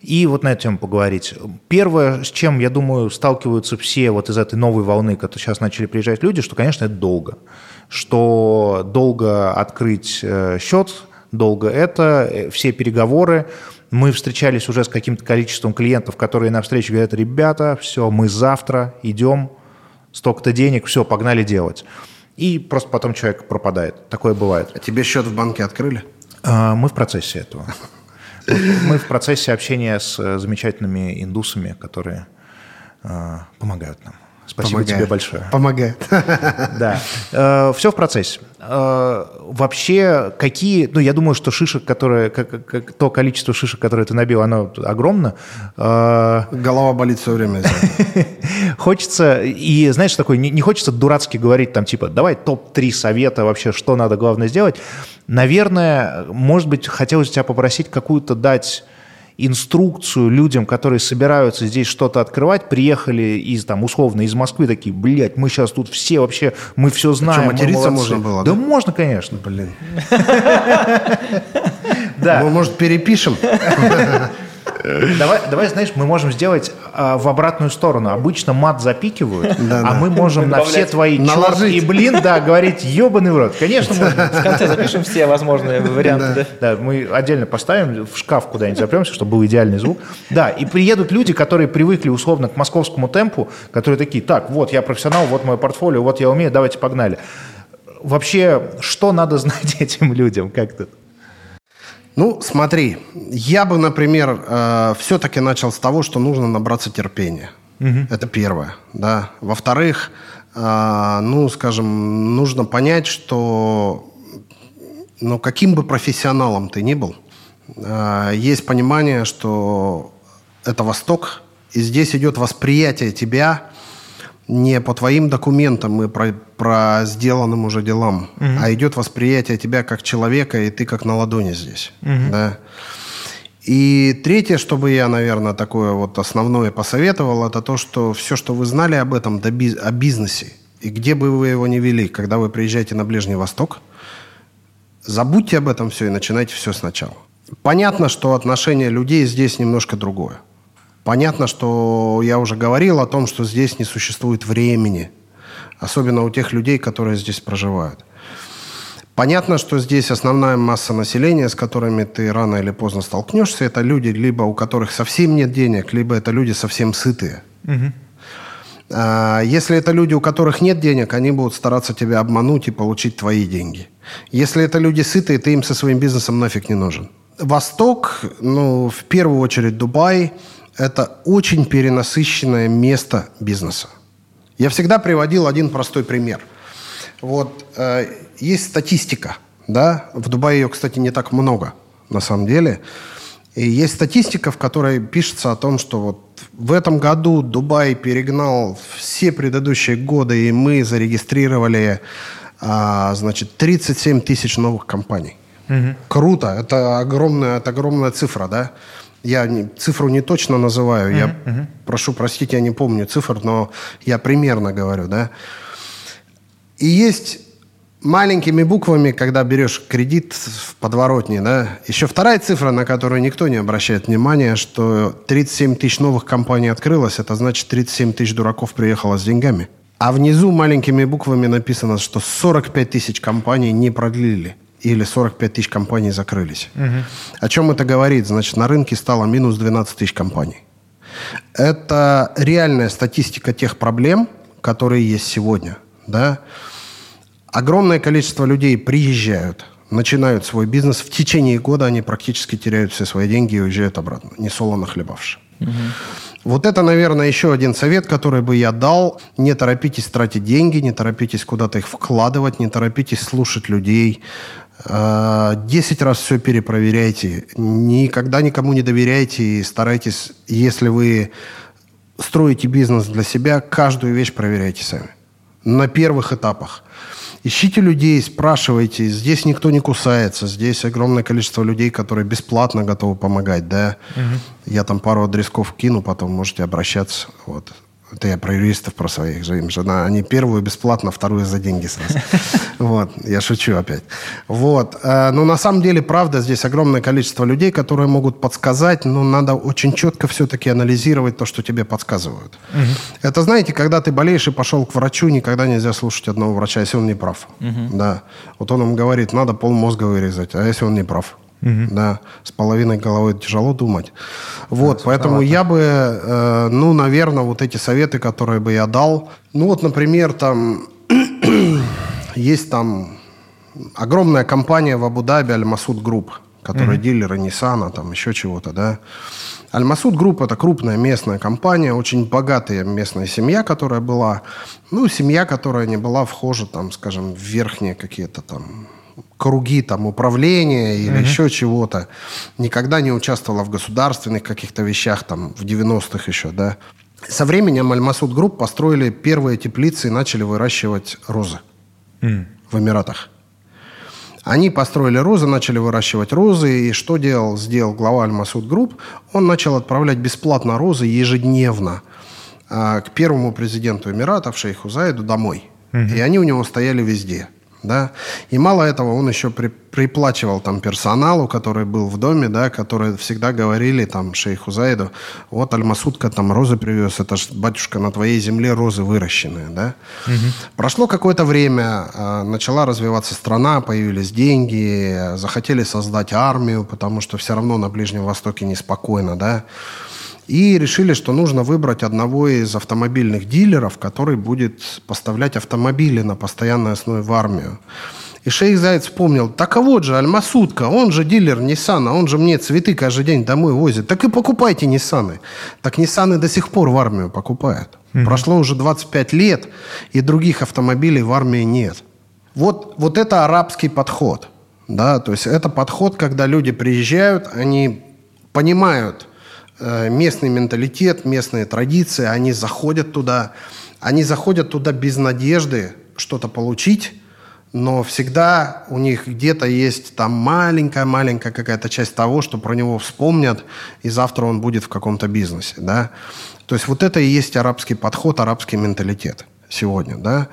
и вот на эту тему поговорить. Первое, с чем, я думаю, сталкиваются все вот из этой новой волны, которые сейчас начали приезжать люди, что, конечно, это долго. Что долго открыть э, счет, долго это, э, все переговоры. Мы встречались уже с каким-то количеством клиентов, которые на встрече говорят, ребята, все, мы завтра идем, столько-то денег, все, погнали делать. И просто потом человек пропадает. Такое бывает. А тебе счет в банке открыли? А, мы в процессе этого. Мы в процессе общения с э, замечательными индусами, которые э, помогают нам. Спасибо Помогает. тебе большое. Помогает. Да. Э, Все в процессе. Вообще, какие... Ну, я думаю, что шишек, которые... как- как- То количество шишек, которые ты набил, оно огромно. Голова болит все время. Хочется, и знаешь, такой, не, не хочется дурацки говорить там, типа, давай топ-3 совета вообще, что надо главное сделать. Наверное, может быть, хотелось тебя попросить какую-то дать инструкцию людям, которые собираются здесь что-то открывать, приехали из, там, условно, из Москвы, такие, блядь, мы сейчас тут все вообще, мы все знаем. мы материться молодцы». можно было, Да да? можно, конечно. Блин. Да. Мы, может, перепишем? Давай, давай, знаешь, мы можем сделать а, в обратную сторону. Обычно мат запикивают, Да, а да. мы можем на все твои черт и блин, да, говорить ебаный в рот. Конечно, можно. В конце запишем все возможные варианты, да? Да, мы отдельно поставим в шкаф куда-нибудь запремся, чтобы был идеальный звук. Да, и приедут люди, которые привыкли условно к московскому темпу, которые такие, так, вот я профессионал, вот мое портфолио, вот я умею, давайте погнали. Вообще, что надо знать этим людям? Как то Ну, смотри, я бы, например, все-таки начал с того, что нужно набраться терпения. Это первое, да. Во-вторых, э, ну, скажем, нужно понять, что, ну, каким бы профессионалом ты ни был, э, есть понимание, что это Восток, и здесь идет восприятие тебя не по твоим документам и про, про сделанным уже делам, а идет восприятие тебя как человека, и ты как на ладони здесь. Да? И третье, что бы я, наверное, такое вот основное посоветовал, это то, что все, что вы знали об этом, о бизнесе, и где бы вы его ни вели, когда вы приезжаете на Ближний Восток, забудьте об этом все и начинайте все сначала. Понятно, что отношение людей здесь немножко другое. Понятно, что я уже говорил о том, что здесь не существует времени, особенно у тех людей, которые здесь проживают. Понятно, что здесь основная масса населения, с которыми ты рано или поздно столкнешься, это люди, либо у которых совсем нет денег, либо это люди совсем сытые. А, Если это люди, у которых нет денег, они будут стараться тебя обмануть и получить твои деньги. Если это люди сытые, ты им со своим бизнесом нафиг не нужен. Восток, ну, в первую очередь Дубай, это очень перенасыщенное место бизнеса. Я всегда приводил один простой пример. Вот э, есть статистика, да, в Дубае ее, кстати, не так много, на самом деле. И есть статистика, в которой пишется о том, что вот в этом году Дубай перегнал все предыдущие годы, и мы зарегистрировали, а, значит, 37 тысяч новых компаний. Круто, это огромная, это огромная цифра, да? Я не- цифру не точно называю, я прошу простить, я не помню цифр, но я примерно говорю, да? И есть маленькими буквами, когда берешь кредит в подворотне, да, еще вторая цифра, на которую никто не обращает внимания, что 37 тысяч новых компаний открылось, это значит 37 тысяч дураков приехало с деньгами. А внизу маленькими буквами написано, что 45 тысяч компаний не продлили или 45 тысяч компаний закрылись. О чем это говорит? Значит, на рынке стало минус 12 тысяч компаний. Это реальная статистика тех проблем, которые есть сегодня. Да? Огромное количество людей приезжают, начинают свой бизнес. В течение года они практически теряют все свои деньги и уезжают обратно, не солоно хлебавши. Вот это, наверное, еще один совет, который бы я дал. Не торопитесь тратить деньги, не торопитесь куда-то их вкладывать, не торопитесь слушать людей. Десять раз все перепроверяйте. Никогда никому не доверяйте и старайтесь, если вы строите бизнес для себя, каждую вещь проверяйте сами. На первых этапах. Ищите людей, спрашивайте. Здесь никто не кусается. Здесь огромное количество людей, которые бесплатно готовы помогать. Да? Угу. Я там пару адресков кину, потом можете обращаться. Вот. Это я про юристов, про своих же. Им же на, они первую бесплатно, вторую за деньги сразу. Вот, я шучу опять. Вот. Э, но на самом деле, правда, здесь огромное количество людей, которые могут подсказать, но надо очень четко все-таки анализировать то, что тебе подсказывают. Это, знаете, когда ты болеешь и пошел к врачу, никогда нельзя слушать одного врача, если он не прав. Да. Вот он им говорит, надо пол мозга вырезать, а если он не прав? Угу. Да, с половиной головы тяжело думать. Вот, да, поэтому я бы, э, ну, наверное, вот эти советы, которые бы я дал, ну вот, например, там есть там огромная компания в Абу-Даби Аль-Масуд Group, которая угу. дилеры Ниссана, там еще чего-то, да. Аль-Масуд Group – это крупная местная компания, очень богатая местная семья, которая была, ну, семья, которая не была вхожа, там, скажем, в верхние какие-то там круги там управления или э еще чего-то. Никогда не участвовала в государственных каких-то вещах там в 90-х еще, да. Со временем Аль-Масуд Group построили первые теплицы и начали выращивать розы mm. в Эмиратах. Они построили розы, начали выращивать розы. И что делал, сделал глава Аль-Масуд Group? Он начал отправлять бесплатно розы ежедневно а, к первому президенту Эмиратов, шейху Заиду, домой. Mm-hmm. И они у него стояли везде – да. И мало этого, он еще при, приплачивал там персоналу, который был в доме, да, которые всегда говорили там шейху Зайду, вот Альмасудка там розы привез, это ж, батюшка, на твоей земле розы выращенные, да. Угу. Прошло какое-то время, а, начала развиваться страна, появились деньги, захотели создать армию, потому что все равно на Ближнем Востоке неспокойно, да. И решили, что нужно выбрать одного из автомобильных дилеров, который будет поставлять автомобили на постоянной основе в армию. И шейх Заяц вспомнил, так а вот же Альмасудка, он же дилер Ниссана, он же мне цветы каждый день домой возит. Так и покупайте Ниссаны. Так Ниссаны до сих пор в армию покупают. Mm-hmm. Прошло уже 25 лет, и других автомобилей в армии нет. Вот, вот это арабский подход. Да? То есть это подход, когда люди приезжают, они понимают, местный менталитет, местные традиции, они заходят туда, они заходят туда без надежды что-то получить, но всегда у них где-то есть там маленькая-маленькая какая-то часть того, что про него вспомнят, и завтра он будет в каком-то бизнесе, да. То есть вот это и есть арабский подход, арабский менталитет сегодня, да.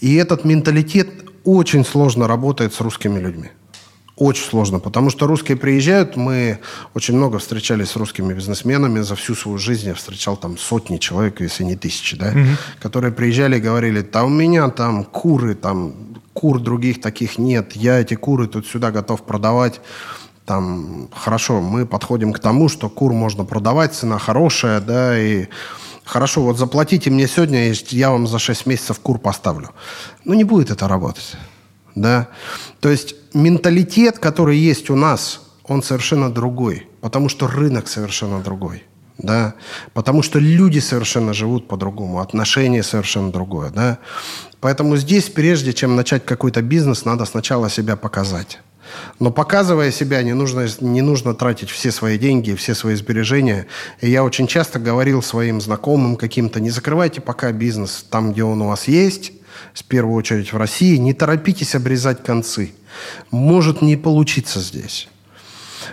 И этот менталитет очень сложно работает с русскими людьми. Очень сложно, потому что русские приезжают, мы очень много встречались с русскими бизнесменами, за всю свою жизнь я встречал там сотни человек, если не тысячи, да, угу. которые приезжали и говорили, там у меня там куры, там кур других таких нет, я эти куры тут сюда готов продавать, там, хорошо, мы подходим к тому, что кур можно продавать, цена хорошая, да, и хорошо, вот заплатите мне сегодня, и я вам за 6 месяцев кур поставлю. Ну, не будет это работать да. То есть менталитет, который есть у нас, он совершенно другой, потому что рынок совершенно другой, да, потому что люди совершенно живут по-другому, отношения совершенно другое, да. Поэтому здесь, прежде чем начать какой-то бизнес, надо сначала себя показать. Но показывая себя, не нужно, не нужно тратить все свои деньги, все свои сбережения. И я очень часто говорил своим знакомым каким-то, не закрывайте пока бизнес там, где он у вас есть, в первую очередь в России, не торопитесь обрезать концы. Может не получиться здесь.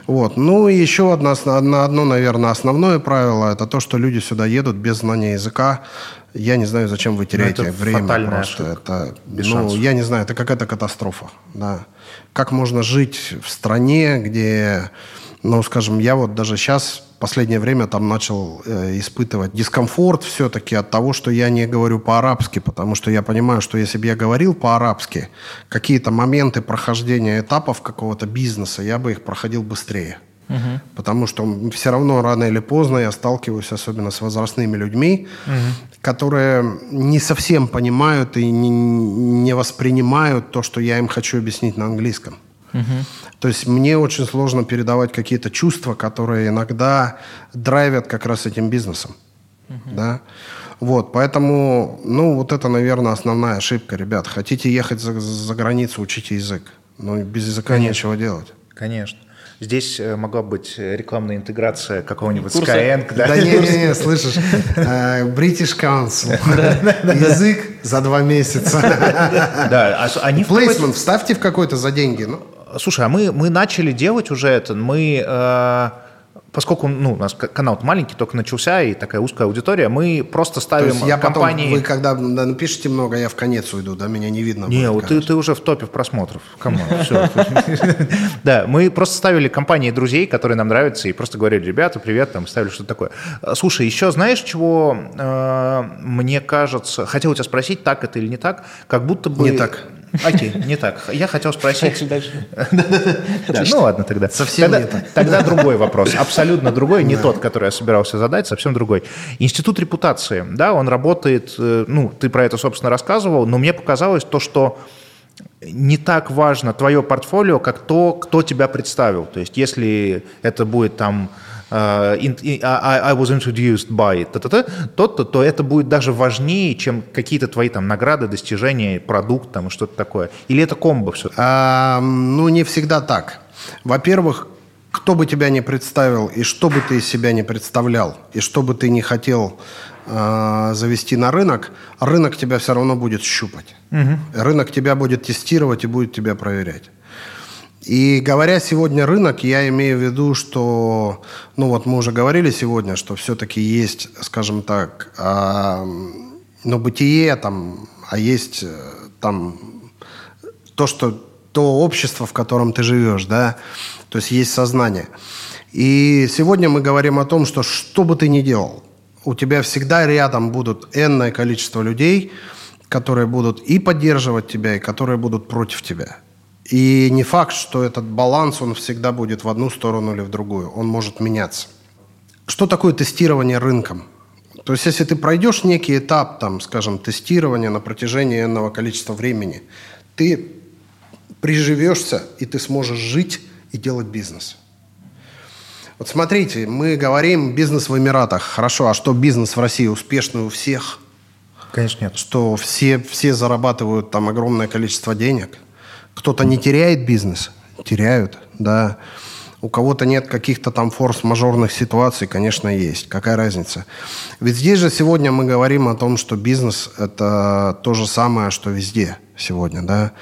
Вот. Ну и еще одно, одно, одно, наверное, основное правило – это то, что люди сюда едут без знания языка. Я не знаю, зачем вы теряете это время. Просто. Это, без ну, шансов. я не знаю, это какая-то катастрофа. Да. Как можно жить в стране, где, ну, скажем, я вот даже сейчас последнее время там начал э, испытывать дискомфорт все-таки от того, что я не говорю по-арабски, потому что я понимаю, что если бы я говорил по-арабски, какие-то моменты прохождения этапов какого-то бизнеса, я бы их проходил быстрее. Угу. Потому что все равно рано или поздно я сталкиваюсь, особенно с возрастными людьми, угу. которые не совсем понимают и не, не воспринимают то, что я им хочу объяснить на английском. Угу. То есть мне очень сложно передавать какие-то чувства, которые иногда драйвят как раз этим бизнесом. Угу. Да? Вот, поэтому, ну, вот это, наверное, основная ошибка, ребят. Хотите ехать за, за границу, учите язык. Но без языка Конечно. нечего делать. Конечно. Здесь э, могла быть рекламная интеграция какого-нибудь Курса. Skyeng. Да не-не-не, слышишь, э, British Council, язык за два месяца. Да, а они Плейсмент вставьте в какой-то за деньги. ну. Слушай, а мы, мы начали делать уже это. Мы, э, поскольку ну, у нас канал маленький, только начался, и такая узкая аудитория, мы просто То ставим есть я потом, компании... вы когда да, напишите много, я в конец уйду, да, меня не видно. Не, будет, вот ты, ты уже в топе в просмотров. Come on. Да, мы просто ставили компании друзей, которые нам нравятся, и просто говорили, ребята, привет, там, ставили что-то такое. А, Слушай, еще знаешь, чего э, мне кажется, хотел у тебя спросить, так это или не так, как будто бы... Не так. Окей, не так. Я хотел спросить... Дальше, дальше. Да, ну ладно тогда. Совсем не. Тогда другой вопрос, абсолютно другой, не тот, который я собирался задать, совсем другой. Институт репутации, да, он работает, э, ну, ты про это, собственно, рассказывал, но мне показалось то, что не так важно твое портфолио, как то, кто тебя представил. То есть, если это будет там э, in- и- I, I was introduced by та-та-та, то, то, то это будет даже важнее, чем какие-то твои там награды, достижения, продукт там и что-то такое. Или это комбо все? А, ну, не всегда так. Во-первых, кто бы тебя не представил, и что бы ты из себя не представлял, и что бы ты не хотел а, завести на рынок, рынок тебя все равно будет щупать. Рынок тебя будет тестировать и будет тебя проверять. И говоря сегодня рынок, я имею в виду, что, ну вот мы уже говорили сегодня, что все-таки есть, скажем так, а, ну бытие там, а есть э, там то, что то общество, в котором ты живешь, да, то есть есть сознание. И сегодня мы говорим о том, что что бы ты ни делал, у тебя всегда рядом будут энное количество людей, которые будут и поддерживать тебя, и которые будут против тебя. И не факт, что этот баланс, он всегда будет в одну сторону или в другую. Он может меняться. Что такое тестирование рынком? То есть, если ты пройдешь некий этап, там, скажем, тестирования на протяжении энного количества времени, ты приживешься, и ты сможешь жить и делать бизнес. Вот смотрите, мы говорим бизнес в Эмиратах. Хорошо, а что бизнес в России успешный у всех? Конечно, нет. Что все, все зарабатывают там огромное количество денег? Кто-то не теряет бизнес? Теряют, да. У кого-то нет каких-то там форс-мажорных ситуаций, конечно, есть. Какая разница? Ведь здесь же сегодня мы говорим о том, что бизнес – это то же самое, что везде сегодня, да.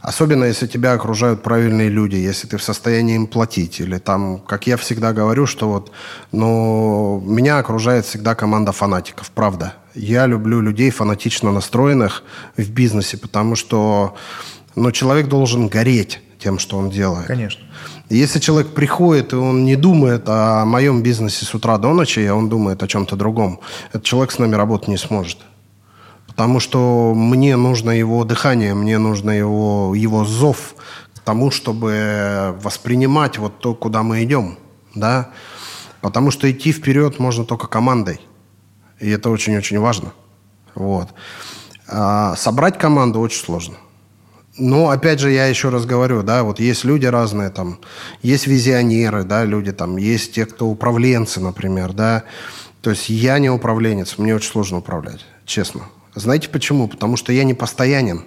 Особенно, если тебя окружают правильные люди, если ты в состоянии им платить. Или там, как я всегда говорю, что вот, ну, меня окружает всегда команда фанатиков, правда. Я люблю людей фанатично настроенных в бизнесе, потому что, ну, человек должен гореть тем, что он делает. Конечно. Если человек приходит, и он не думает о моем бизнесе с утра до ночи, а он думает о чем-то другом, этот человек с нами работать не сможет. Потому что мне нужно его дыхание, мне нужно его, его зов к тому, чтобы воспринимать вот то, куда мы идем. Да? Потому что идти вперед можно только командой. И это очень-очень важно. Вот. А собрать команду очень сложно. Но, опять же, я еще раз говорю, да, вот есть люди разные, там, есть визионеры, да, люди там, есть те, кто управленцы, например, да. То есть я не управленец, мне очень сложно управлять, честно. Знаете почему? Потому что я не постоянен.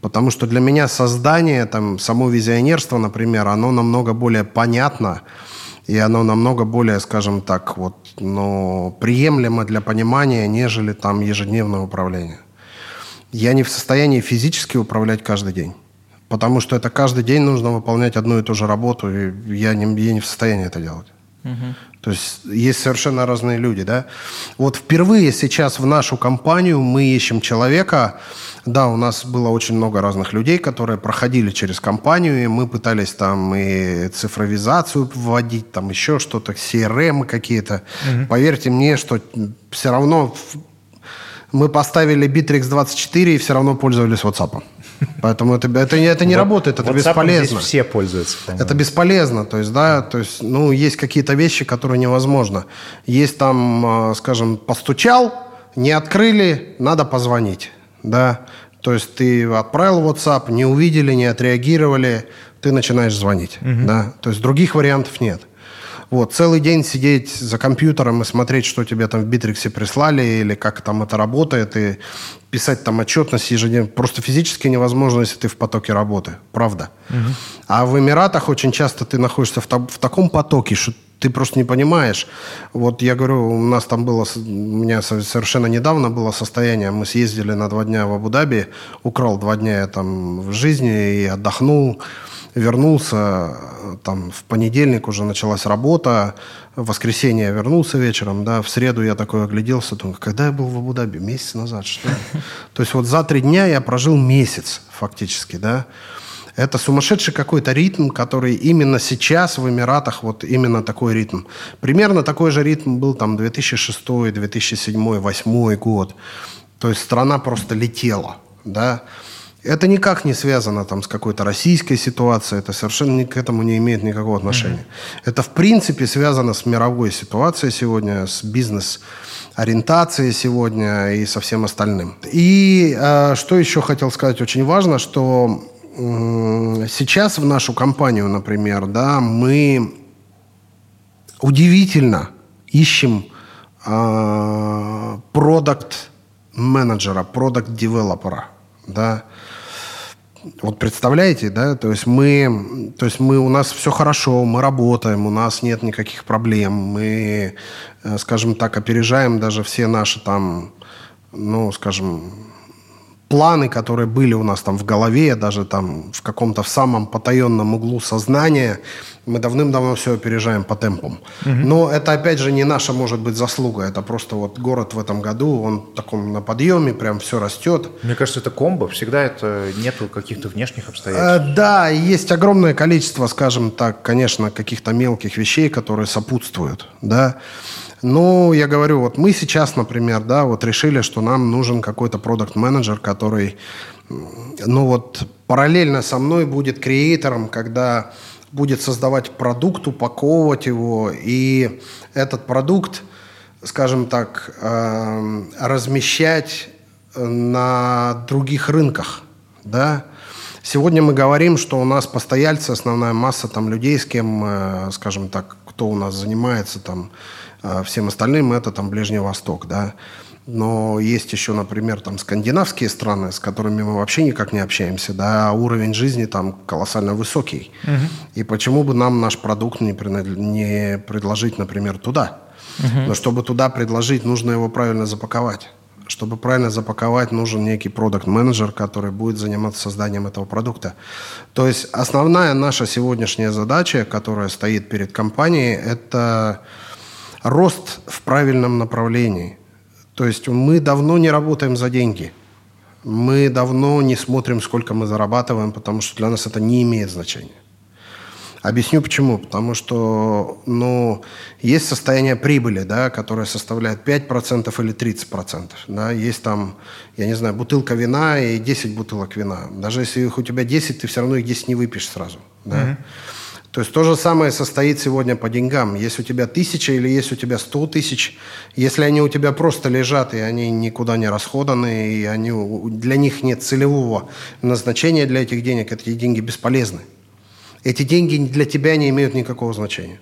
Потому что для меня создание, там, само визионерство, например, оно намного более понятно, и оно намного более, скажем так, вот, ну, приемлемо для понимания, нежели там ежедневное управление. Я не в состоянии физически управлять каждый день. Потому что это каждый день нужно выполнять одну и ту же работу, и я не, я не в состоянии это делать. То есть есть совершенно разные люди, да. Вот впервые сейчас в нашу компанию мы ищем человека. Да, у нас было очень много разных людей, которые проходили через компанию, и мы пытались там и цифровизацию вводить, там еще что-то, CRM какие-то. Поверьте мне, что все равно мы поставили Bittrex 24 и все равно пользовались WhatsApp. Поэтому это, это, это не работает, это WhatsApp бесполезно. здесь все пользуются. по-моему. Это бесполезно, то есть, да, то есть, ну, есть какие-то вещи, которые невозможно. Есть там, э, скажем, постучал, не открыли, надо позвонить, да. То есть ты отправил WhatsApp, не увидели, не отреагировали, ты начинаешь звонить, да. То есть других вариантов нет. Вот, целый день сидеть за компьютером и смотреть, что тебе там в Битриксе прислали, или как там это работает, и писать там отчетность ежедневно. Просто физически невозможно, если ты в потоке работы. Правда. Угу. А в Эмиратах очень часто ты находишься в, в таком потоке, что ты просто не понимаешь. Вот я говорю, у нас там было, у меня совершенно недавно было состояние, мы съездили на два дня в Абу-Даби, украл два дня я там в жизни и отдохнул, вернулся, там в понедельник уже началась работа, в воскресенье я вернулся вечером, да, в среду я такой огляделся, думаю, когда я был в Абу-Даби? Месяц назад, что ли? То есть вот за три дня я прожил месяц фактически, да. Это сумасшедший какой-то ритм, который именно сейчас в Эмиратах, вот именно такой ритм. Примерно такой же ритм был там 2006, 2007, 2008 год. То есть страна просто летела, да. Это никак не связано там, с какой-то российской ситуацией, это совершенно к этому не имеет никакого отношения. Mm-hmm. Это в принципе связано с мировой ситуацией сегодня, с бизнес ориентацией сегодня и со всем остальным. И э, что еще хотел сказать очень важно, что э, сейчас в нашу компанию, например, да, мы удивительно ищем э, продукт менеджера, продукт девелопера, да, вот представляете, да, то есть мы, то есть мы, у нас все хорошо, мы работаем, у нас нет никаких проблем, мы, э, скажем так, опережаем даже все наши там, ну, скажем, планы, которые были у нас там в голове, даже там в каком-то в самом потаенном углу сознания, мы давным-давно все опережаем по темпам. Угу. Но это, опять же, не наша, может быть, заслуга. Это просто вот город в этом году, он в таком на подъеме, прям все растет. Мне кажется, это комбо. Всегда это нету каких-то внешних обстоятельств. Э, да, есть огромное количество, скажем так, конечно, каких-то мелких вещей, которые сопутствуют, да. Ну, я говорю, вот мы сейчас, например, да, вот решили, что нам нужен какой-то продукт-менеджер, который, ну вот, параллельно со мной будет креатором, когда будет создавать продукт, упаковывать его, и этот продукт, скажем так, э, размещать на других рынках, да. Сегодня мы говорим, что у нас постояльцы, основная масса там людей, с кем, э, скажем так, кто у нас занимается там э, всем остальным, это там Ближний Восток, да. Но есть еще, например, там скандинавские страны, с которыми мы вообще никак не общаемся, да, а уровень жизни там колоссально высокий. Угу. И почему бы нам наш продукт не, не предложить, например, туда? Угу. Но чтобы туда предложить, нужно его правильно запаковать. Чтобы правильно запаковать, нужен некий продукт-менеджер, который будет заниматься созданием этого продукта. То есть основная наша сегодняшняя задача, которая стоит перед компанией, это рост в правильном направлении – то есть мы давно не работаем за деньги. Мы давно не смотрим, сколько мы зарабатываем, потому что для нас это не имеет значения. Объясню почему. Потому что ну, есть состояние прибыли, да, которое составляет 5% или 30%. Да. Есть там, я не знаю, бутылка вина и 10 бутылок вина. Даже если их у тебя 10, ты все равно их 10 не выпьешь сразу. Да. Mm-hmm. То есть то же самое состоит сегодня по деньгам. Если у тебя тысяча или если у тебя сто тысяч, если они у тебя просто лежат, и они никуда не расходаны, и они, для них нет целевого назначения для этих денег, эти деньги бесполезны. Эти деньги для тебя не имеют никакого значения.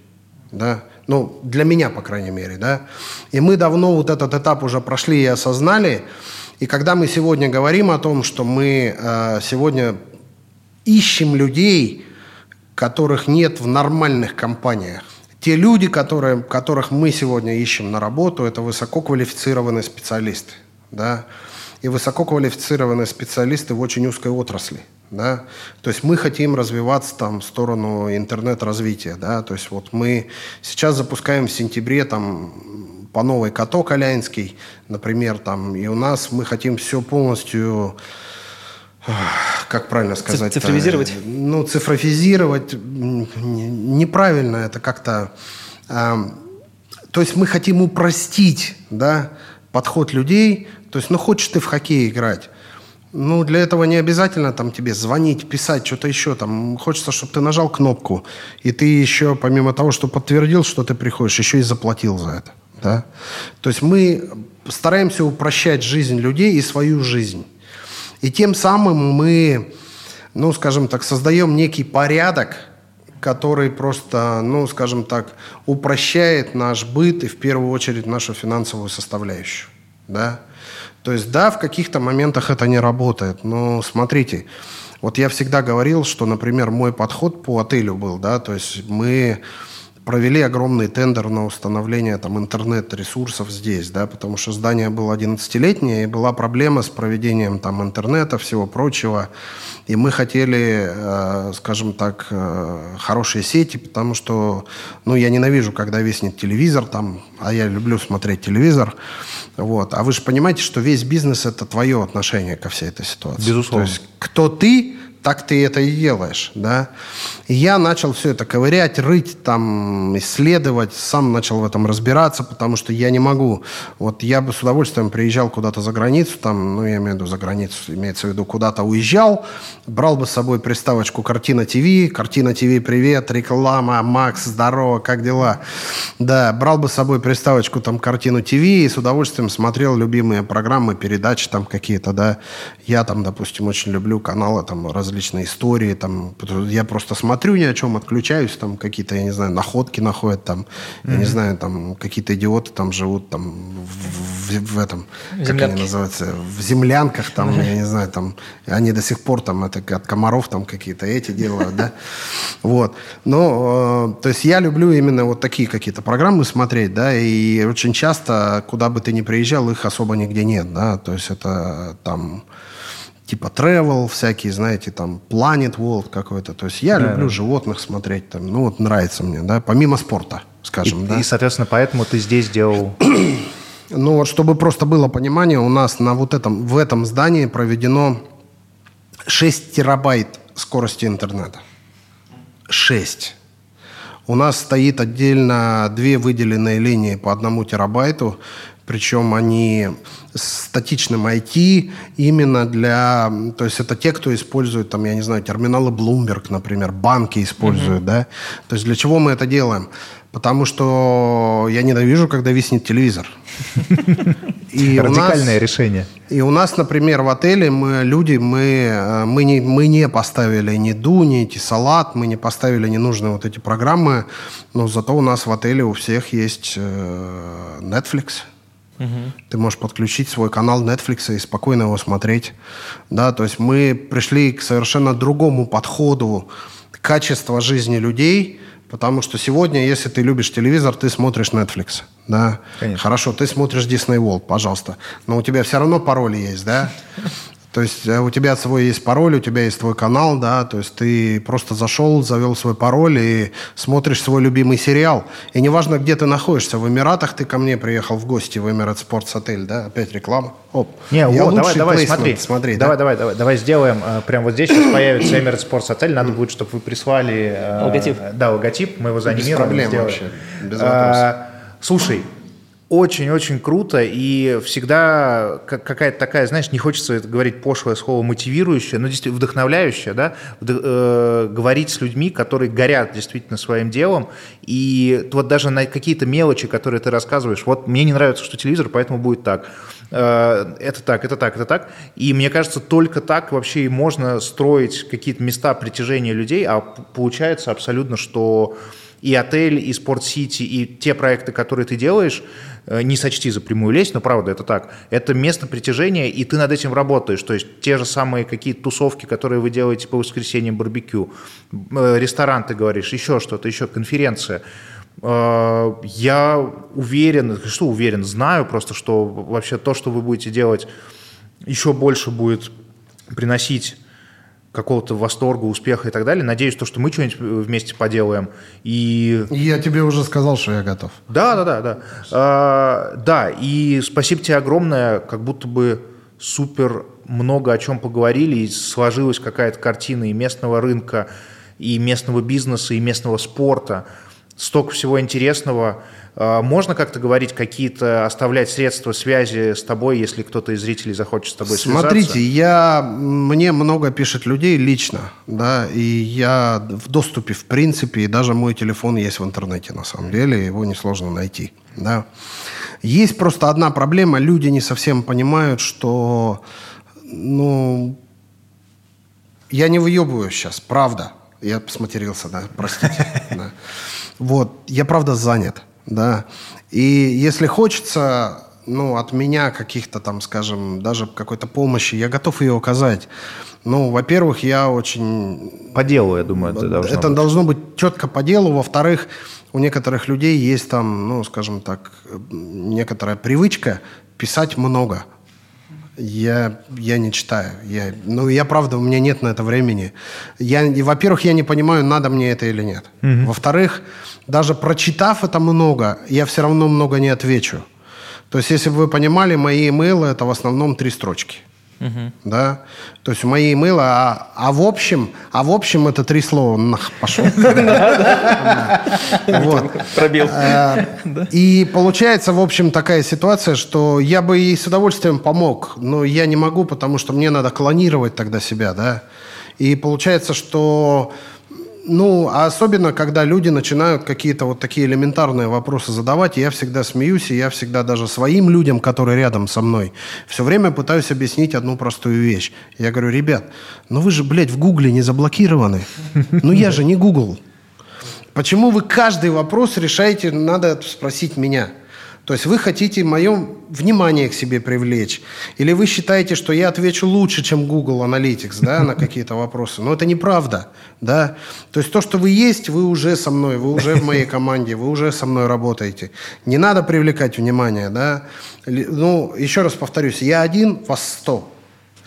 Да? Ну, для меня, по крайней мере. Да? И мы давно вот этот этап уже прошли и осознали. И когда мы сегодня говорим о том, что мы э, сегодня ищем людей, которых нет в нормальных компаниях. Те люди, которые, которых мы сегодня ищем на работу, это высококвалифицированные специалисты. Да? И высококвалифицированные специалисты в очень узкой отрасли. Да? То есть мы хотим развиваться там в сторону интернет-развития. Да? То есть вот мы сейчас запускаем в сентябре там по новой каток Алянский, например, там, и у нас мы хотим все полностью как правильно сказать? Цифровизировать? Ну, цифровизировать неправильно, это как-то... То есть мы хотим упростить да, подход людей. То есть, ну, хочешь ты в хоккей играть, ну, для этого не обязательно там тебе звонить, писать, что-то еще. Там хочется, чтобы ты нажал кнопку, и ты еще, помимо того, что подтвердил, что ты приходишь, еще и заплатил за это. Да? То есть мы стараемся упрощать жизнь людей и свою жизнь. И тем самым мы, ну, скажем так, создаем некий порядок, который просто, ну, скажем так, упрощает наш быт и в первую очередь нашу финансовую составляющую. Да? То есть, да, в каких-то моментах это не работает, но смотрите, вот я всегда говорил, что, например, мой подход по отелю был, да, то есть мы провели огромный тендер на установление там, интернет-ресурсов здесь, да, потому что здание было 11-летнее, и была проблема с проведением там, интернета, всего прочего. И мы хотели, э, скажем так, э, хорошие сети, потому что, ну, я ненавижу, когда виснет телевизор там, а я люблю смотреть телевизор. Вот. А вы же понимаете, что весь бизнес – это твое отношение ко всей этой ситуации. Безусловно. То есть кто ты, так ты это и делаешь, да. И я начал все это ковырять, рыть, там, исследовать, сам начал в этом разбираться, потому что я не могу. Вот я бы с удовольствием приезжал куда-то за границу, там, ну, я имею в виду за границу, имеется в виду, куда-то уезжал, брал бы с собой приставочку «Картина ТВ», «Картина ТВ, привет», реклама, Макс, здорово, как дела? Да, брал бы с собой приставочку, там, «Картину ТВ» и с удовольствием смотрел любимые программы, передачи там какие-то, да. Я там, допустим, очень люблю каналы, там, раз различные истории. Там, я просто смотрю ни о чем, отключаюсь, там какие-то, я не знаю, находки находят, там, mm-hmm. я не знаю, там какие-то идиоты там живут там в, в, в этом, Землянки. как они называются, в землянках, там, mm-hmm. я не знаю, там, они до сих пор там это от комаров там какие-то эти делают, да. Вот. Но, э, то есть я люблю именно вот такие какие-то программы смотреть, да, и очень часто, куда бы ты ни приезжал, их особо нигде нет, да, то есть это там типа travel всякие, знаете, там Planet World какой-то. То есть я да, люблю да. животных смотреть, там, ну вот нравится мне, да, помимо спорта, скажем, и, да. И, соответственно, поэтому ты здесь делал... ну вот, чтобы просто было понимание, у нас на вот этом, в этом здании проведено 6 терабайт скорости интернета. 6. У нас стоит отдельно две выделенные линии по одному терабайту, причем они с статичным IT именно для... То есть это те, кто использует, там, я не знаю, терминалы Bloomberg, например, банки используют, mm-hmm. да. То есть для чего мы это делаем? Потому что я ненавижу, когда виснет телевизор. И Радикальное нас, решение. И у нас, например, в отеле мы люди, мы, э, мы, не, мы не поставили ни Ду, ни салат, мы не поставили ненужные вот эти программы, но зато у нас в отеле у всех есть э, Netflix, Угу. Ты можешь подключить свой канал Netflix и спокойно его смотреть. Да, то есть мы пришли к совершенно другому подходу качества жизни людей, потому что сегодня, если ты любишь телевизор, ты смотришь Netflix. Да? Конечно. Хорошо, ты смотришь Disney World, пожалуйста. Но у тебя все равно пароли есть, да? То есть э, у тебя свой есть пароль, у тебя есть твой канал, да, то есть ты просто зашел, завел свой пароль и смотришь свой любимый сериал. И неважно, где ты находишься, в Эмиратах ты ко мне приехал в гости в Эмират Спортс Отель, да, опять реклама. Оп. Не, Я вот, давай, давай, смотри, смотри, давай, да? давай, давай, давай сделаем, э, прям вот здесь сейчас появится Эмират Спортс Отель, надо будет, чтобы вы прислали... Э, логотип. Да, логотип, мы его занимаем. Без проблем сделаем. вообще, без вопросов. Слушай, очень-очень круто, и всегда какая-то такая, знаешь, не хочется говорить пошлое слово мотивирующее, но действительно вдохновляющее, да, Вд э, говорить с людьми, которые горят действительно своим делом, и вот даже на какие-то мелочи, которые ты рассказываешь, вот мне не нравится, что телевизор, поэтому будет так, э, это так, это так, это так, и мне кажется, только так вообще и можно строить какие-то места притяжения людей, а получается абсолютно, что и отель, и спорт-сити, и те проекты, которые ты делаешь, не сочти за прямую лезть, но правда это так. Это место притяжения, и ты над этим работаешь. То есть те же самые какие-то тусовки, которые вы делаете по воскресеньям, барбекю, э, ресторан, ты говоришь, еще что-то, еще конференция. Э, я уверен, что уверен, знаю просто, что вообще то, что вы будете делать, еще больше будет приносить какого-то восторга, успеха и так далее. Надеюсь, то, что мы что-нибудь вместе поделаем. И... Я тебе уже сказал, что я готов. Да, да, да, да. А, да, и спасибо тебе огромное, как будто бы супер много о чем поговорили, и сложилась какая-то картина и местного рынка, и местного бизнеса, и местного спорта. Столько всего интересного. А, можно как-то говорить, какие-то оставлять средства связи с тобой, если кто-то из зрителей захочет с тобой связаться? Смотрите, я, мне много пишет людей лично, да, и я в доступе в принципе, и даже мой телефон есть в интернете на самом деле, его несложно найти, да. Есть просто одна проблема, люди не совсем понимают, что, ну, я не выебываю сейчас, правда. Я сматерился, да, простите. да. Вот, я правда занят, да. И если хочется, ну, от меня каких-то там, скажем, даже какой-то помощи, я готов ее оказать. Ну, во-первых, я очень... По делу, я думаю, это должно Это быть. должно быть четко по делу. Во-вторых, у некоторых людей есть там, ну, скажем так, некоторая привычка писать много. Я, я не читаю. Я, ну, я правда, у меня нет на это времени. Я, во-первых, я не понимаю, надо мне это или нет. Во-вторых, даже прочитав это много, я все равно много не отвечу. То есть, если бы вы понимали, мои имейлы это в основном три строчки. Да? То есть мои имейлы, а, а в общем, а в общем это три слова нах, пошел. Вот. Пробил. Э, И получается, в общем, такая ситуация, что я бы ей с удовольствием помог, но я не могу, потому что мне надо клонировать тогда себя, да. И получается, что ну, а особенно, когда люди начинают какие-то вот такие элементарные вопросы задавать, я всегда смеюсь, и я всегда даже своим людям, которые рядом со мной, все время пытаюсь объяснить одну простую вещь. Я говорю, ребят, ну вы же, блядь, в Гугле не заблокированы. Ну я же не Гугл. Почему вы каждый вопрос решаете, надо спросить меня? То есть вы хотите мое внимание к себе привлечь? Или вы считаете, что я отвечу лучше, чем Google Analytics да, на какие-то вопросы? Но это неправда. Да? То есть то, что вы есть, вы уже со мной, вы уже в моей команде, вы уже со мной работаете. Не надо привлекать внимание. Да? Ну, еще раз повторюсь, я один, вас сто.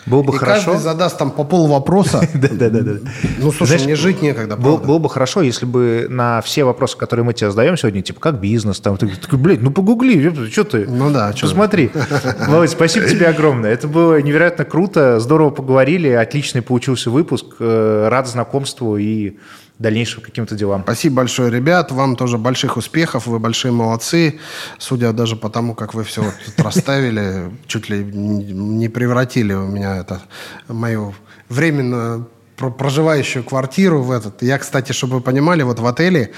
Было бы И хорошо. каждый задаст там по пол вопроса. Да-да-да. Ну, слушай, мне жить некогда, было бы хорошо, если бы на все вопросы, которые мы тебе задаем сегодня, типа, как бизнес, там, ты такой, блядь, ну погугли, что ты? Ну да, чё Посмотри. Володь, спасибо тебе огромное. Это было невероятно круто, здорово поговорили, отличный получился выпуск. Э, Рад знакомству и дальнейшим каким-то делам. Спасибо большое, ребят. Вам тоже больших успехов. Вы большие молодцы. Судя даже по тому, как вы все вот тут расставили, чуть ли не превратили у меня это мою временно про- проживающую квартиру в этот. Я, кстати, чтобы вы понимали, вот в отеле,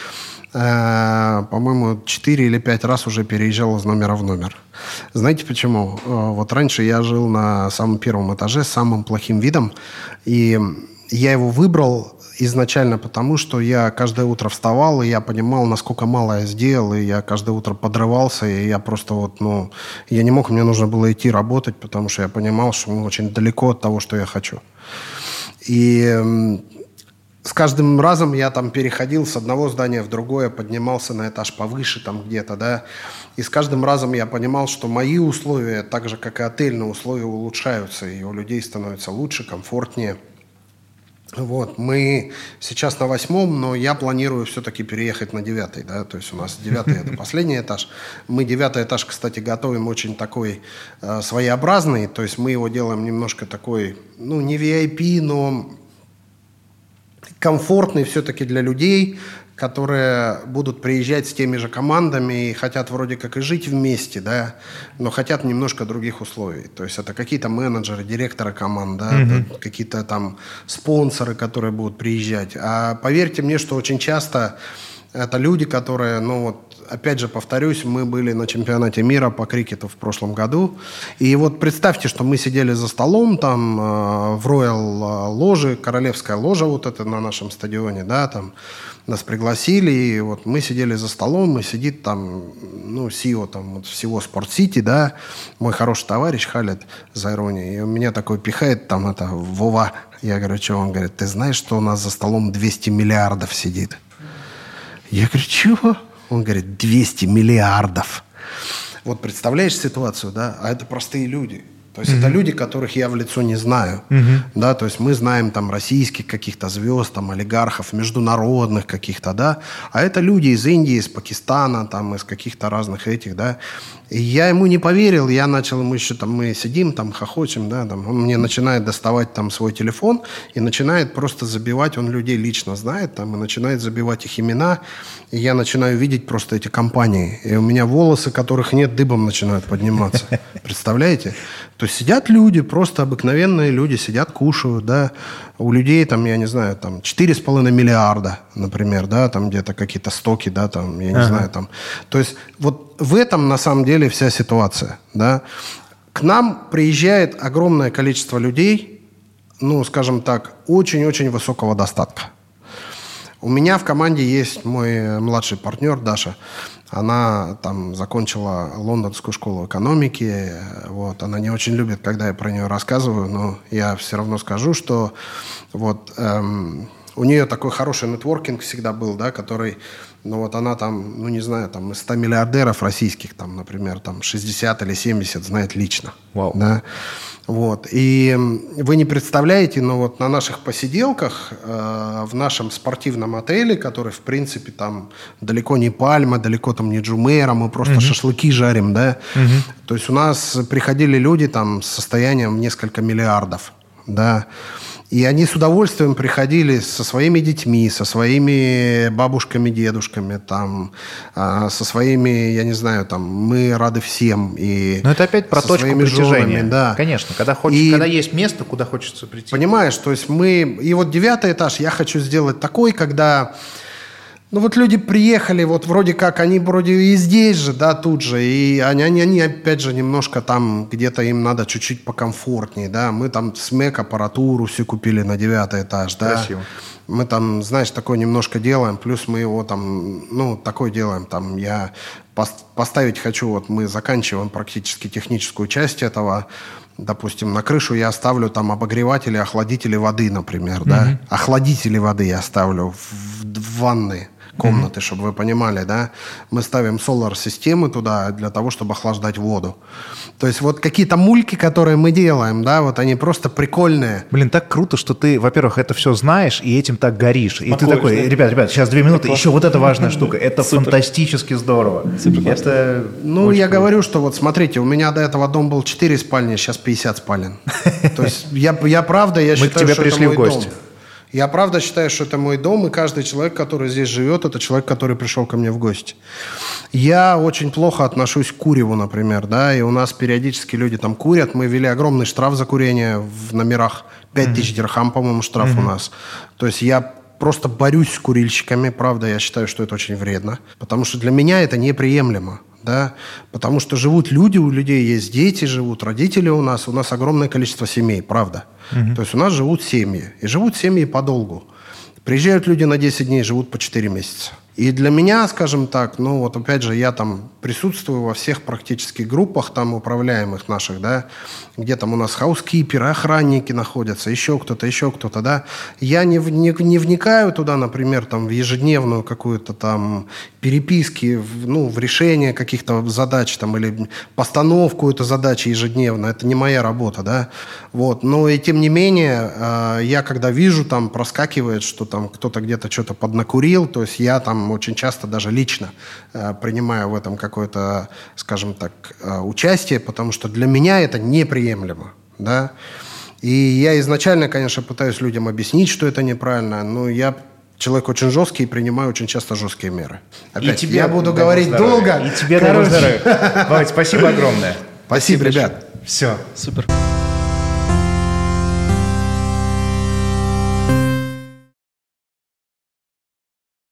э, по-моему, 4 или 5 раз уже переезжал из номера в номер. Знаете почему? Э, Вот раньше я жил на самом первом этаже с самым плохим видом, и я его выбрал изначально потому, что я каждое утро вставал, и я понимал, насколько мало я сделал, и я каждое утро подрывался, и я просто вот, ну, я не мог, мне нужно было идти работать, потому что я понимал, что мы очень далеко от того, что я хочу. И с каждым разом я там переходил с одного здания в другое, поднимался на этаж повыше там где-то, да, и с каждым разом я понимал, что мои условия, так же, как и отельные условия, улучшаются, и у людей становится лучше, комфортнее. Вот, мы сейчас на восьмом, но я планирую все-таки переехать на девятый, да, то есть у нас девятый это последний этаж. Мы девятый этаж, кстати, готовим очень такой э, своеобразный, то есть мы его делаем немножко такой, ну, не VIP, но комфортный все-таки для людей, которые будут приезжать с теми же командами и хотят вроде как и жить вместе, да, но хотят немножко других условий. То есть это какие-то менеджеры, директоры команд, да, это какие-то там спонсоры, которые будут приезжать. А поверьте мне, что очень часто это люди, которые, ну вот, опять же повторюсь, мы были на чемпионате мира по крикету в прошлом году. И вот представьте, что мы сидели за столом там э, в Роял ложе, королевская ложа вот это на нашем стадионе, да, там нас пригласили, и вот мы сидели за столом, и сидит там, ну, Сио там вот всего Спорт-Сити, да, мой хороший товарищ Халид Зайрони, и у меня такой пихает там это, Вова, я говорю, что? Он говорит, ты знаешь, что у нас за столом 200 миллиардов сидит? Я говорю, чего? Он говорит, 200 миллиардов. Вот представляешь ситуацию, да? А это простые люди. То есть это люди, которых я в лицо не знаю. Да, то есть мы знаем там российских каких-то звезд, там олигархов, международных каких-то, да. А это люди из Индии, из Пакистана, там из каких-то разных этих, да. И я ему не поверил, я начал ему еще там, мы сидим, там хохочем, да, там, он мне начинает доставать там свой телефон и начинает просто забивать, он людей лично знает, там, и начинает забивать их имена, и я начинаю видеть просто эти компании, и у меня волосы, которых нет, дыбом начинают подниматься. Представляете? То есть сидят люди, просто обыкновенные люди, сидят, кушают, да, у людей там, я не знаю, там 4,5 миллиарда, например, да, там где-то какие-то стоки, да, там, я не знаю, там. То есть вот в этом на самом деле вся ситуация, да. К нам приезжает огромное количество людей, ну, скажем так, очень-очень высокого достатка. У меня в команде есть мой младший партнер Даша. Она там закончила лондонскую школу экономики. Вот. Она не очень любит, когда я про нее рассказываю, но я все равно скажу, что вот, эм, у нее такой хороший нетворкинг всегда был, да, который, ну вот она там, ну не знаю, там из 100 миллиардеров российских, там, например, там 60 или 70 знает лично. Вау. Да. Вот. И вы не представляете, но вот на наших посиделках э, в нашем спортивном отеле, который, в принципе, там далеко не Пальма, далеко там не Джумейра, мы просто угу. шашлыки жарим, да. Угу. То есть у нас приходили люди там с состоянием несколько миллиардов, да. И они с удовольствием приходили со своими детьми, со своими бабушками, дедушками, там, а, со своими, я не знаю, там, мы рады всем. И Но это опять про точку притяжения. Женами, да. Конечно, когда, хочешь, и, когда есть место, куда хочется прийти. Понимаешь, то есть мы... И вот девятый этаж я хочу сделать такой, когда ну вот люди приехали, вот вроде как, они вроде и здесь же, да, тут же, и они, они, они опять же немножко там, где-то им надо чуть-чуть покомфортнее, да, мы там смек аппаратуру все купили на девятый этаж, да. Красиво. Мы там, знаешь, такое немножко делаем, плюс мы его там, ну, такой делаем, там, я поставить хочу, вот мы заканчиваем практически техническую часть этого, допустим, на крышу я оставлю там обогреватели, охладители воды, например, mm-hmm. да, охладители воды я оставлю в, в ванны комнаты, mm-hmm. чтобы вы понимали, да. Мы ставим солар-системы туда для того, чтобы охлаждать воду. То есть вот какие-то мульки, которые мы делаем, да, вот они просто прикольные. Блин, так круто, что ты, во-первых, это все знаешь и этим так горишь. И ты такой, ребят, ребят, сейчас две минуты, еще вот эта важная штука. Это фантастически здорово. Это Ну, я говорю, что вот смотрите, у меня до этого дом был 4 спальни, сейчас 50 спален. То есть я, я правда, я считаю, что это мой дом. Я правда считаю, что это мой дом, и каждый человек, который здесь живет, это человек, который пришел ко мне в гости. Я очень плохо отношусь к куреву, например, да, и у нас периодически люди там курят. Мы ввели огромный штраф за курение в номерах. 5 тысяч mm-hmm. дирхам, по-моему, штраф mm-hmm. у нас. То есть я просто борюсь с курильщиками, правда, я считаю, что это очень вредно, потому что для меня это неприемлемо да, потому что живут люди, у людей есть дети, живут родители у нас, у нас огромное количество семей, правда. Угу. То есть у нас живут семьи, и живут семьи подолгу. Приезжают люди на 10 дней, живут по 4 месяца. И для меня, скажем так, ну вот опять же, я там присутствую во всех практически группах там управляемых наших, да, где там у нас хаускиперы, охранники находятся, еще кто-то, еще кто-то, да. Я не, не, не вникаю туда, например, там в ежедневную какую-то там переписки, в, ну, в решение каких-то задач там или постановку этой задачи ежедневно. Это не моя работа, да. Вот. Но и тем не менее, э, я когда вижу, там проскакивает, что там кто-то где-то что-то поднакурил, то есть я там очень часто даже лично э, принимаю в этом какое-то, скажем так, э, участие, потому что для меня это неприемлемо, да. И я изначально, конечно, пытаюсь людям объяснить, что это неправильно, но я человек очень жесткий и принимаю очень часто жесткие меры. Опять, и тебе я буду говорить здоровья. долго. И тебе дай здоровья. спасибо огромное. Спасибо, ребят. Все. Супер.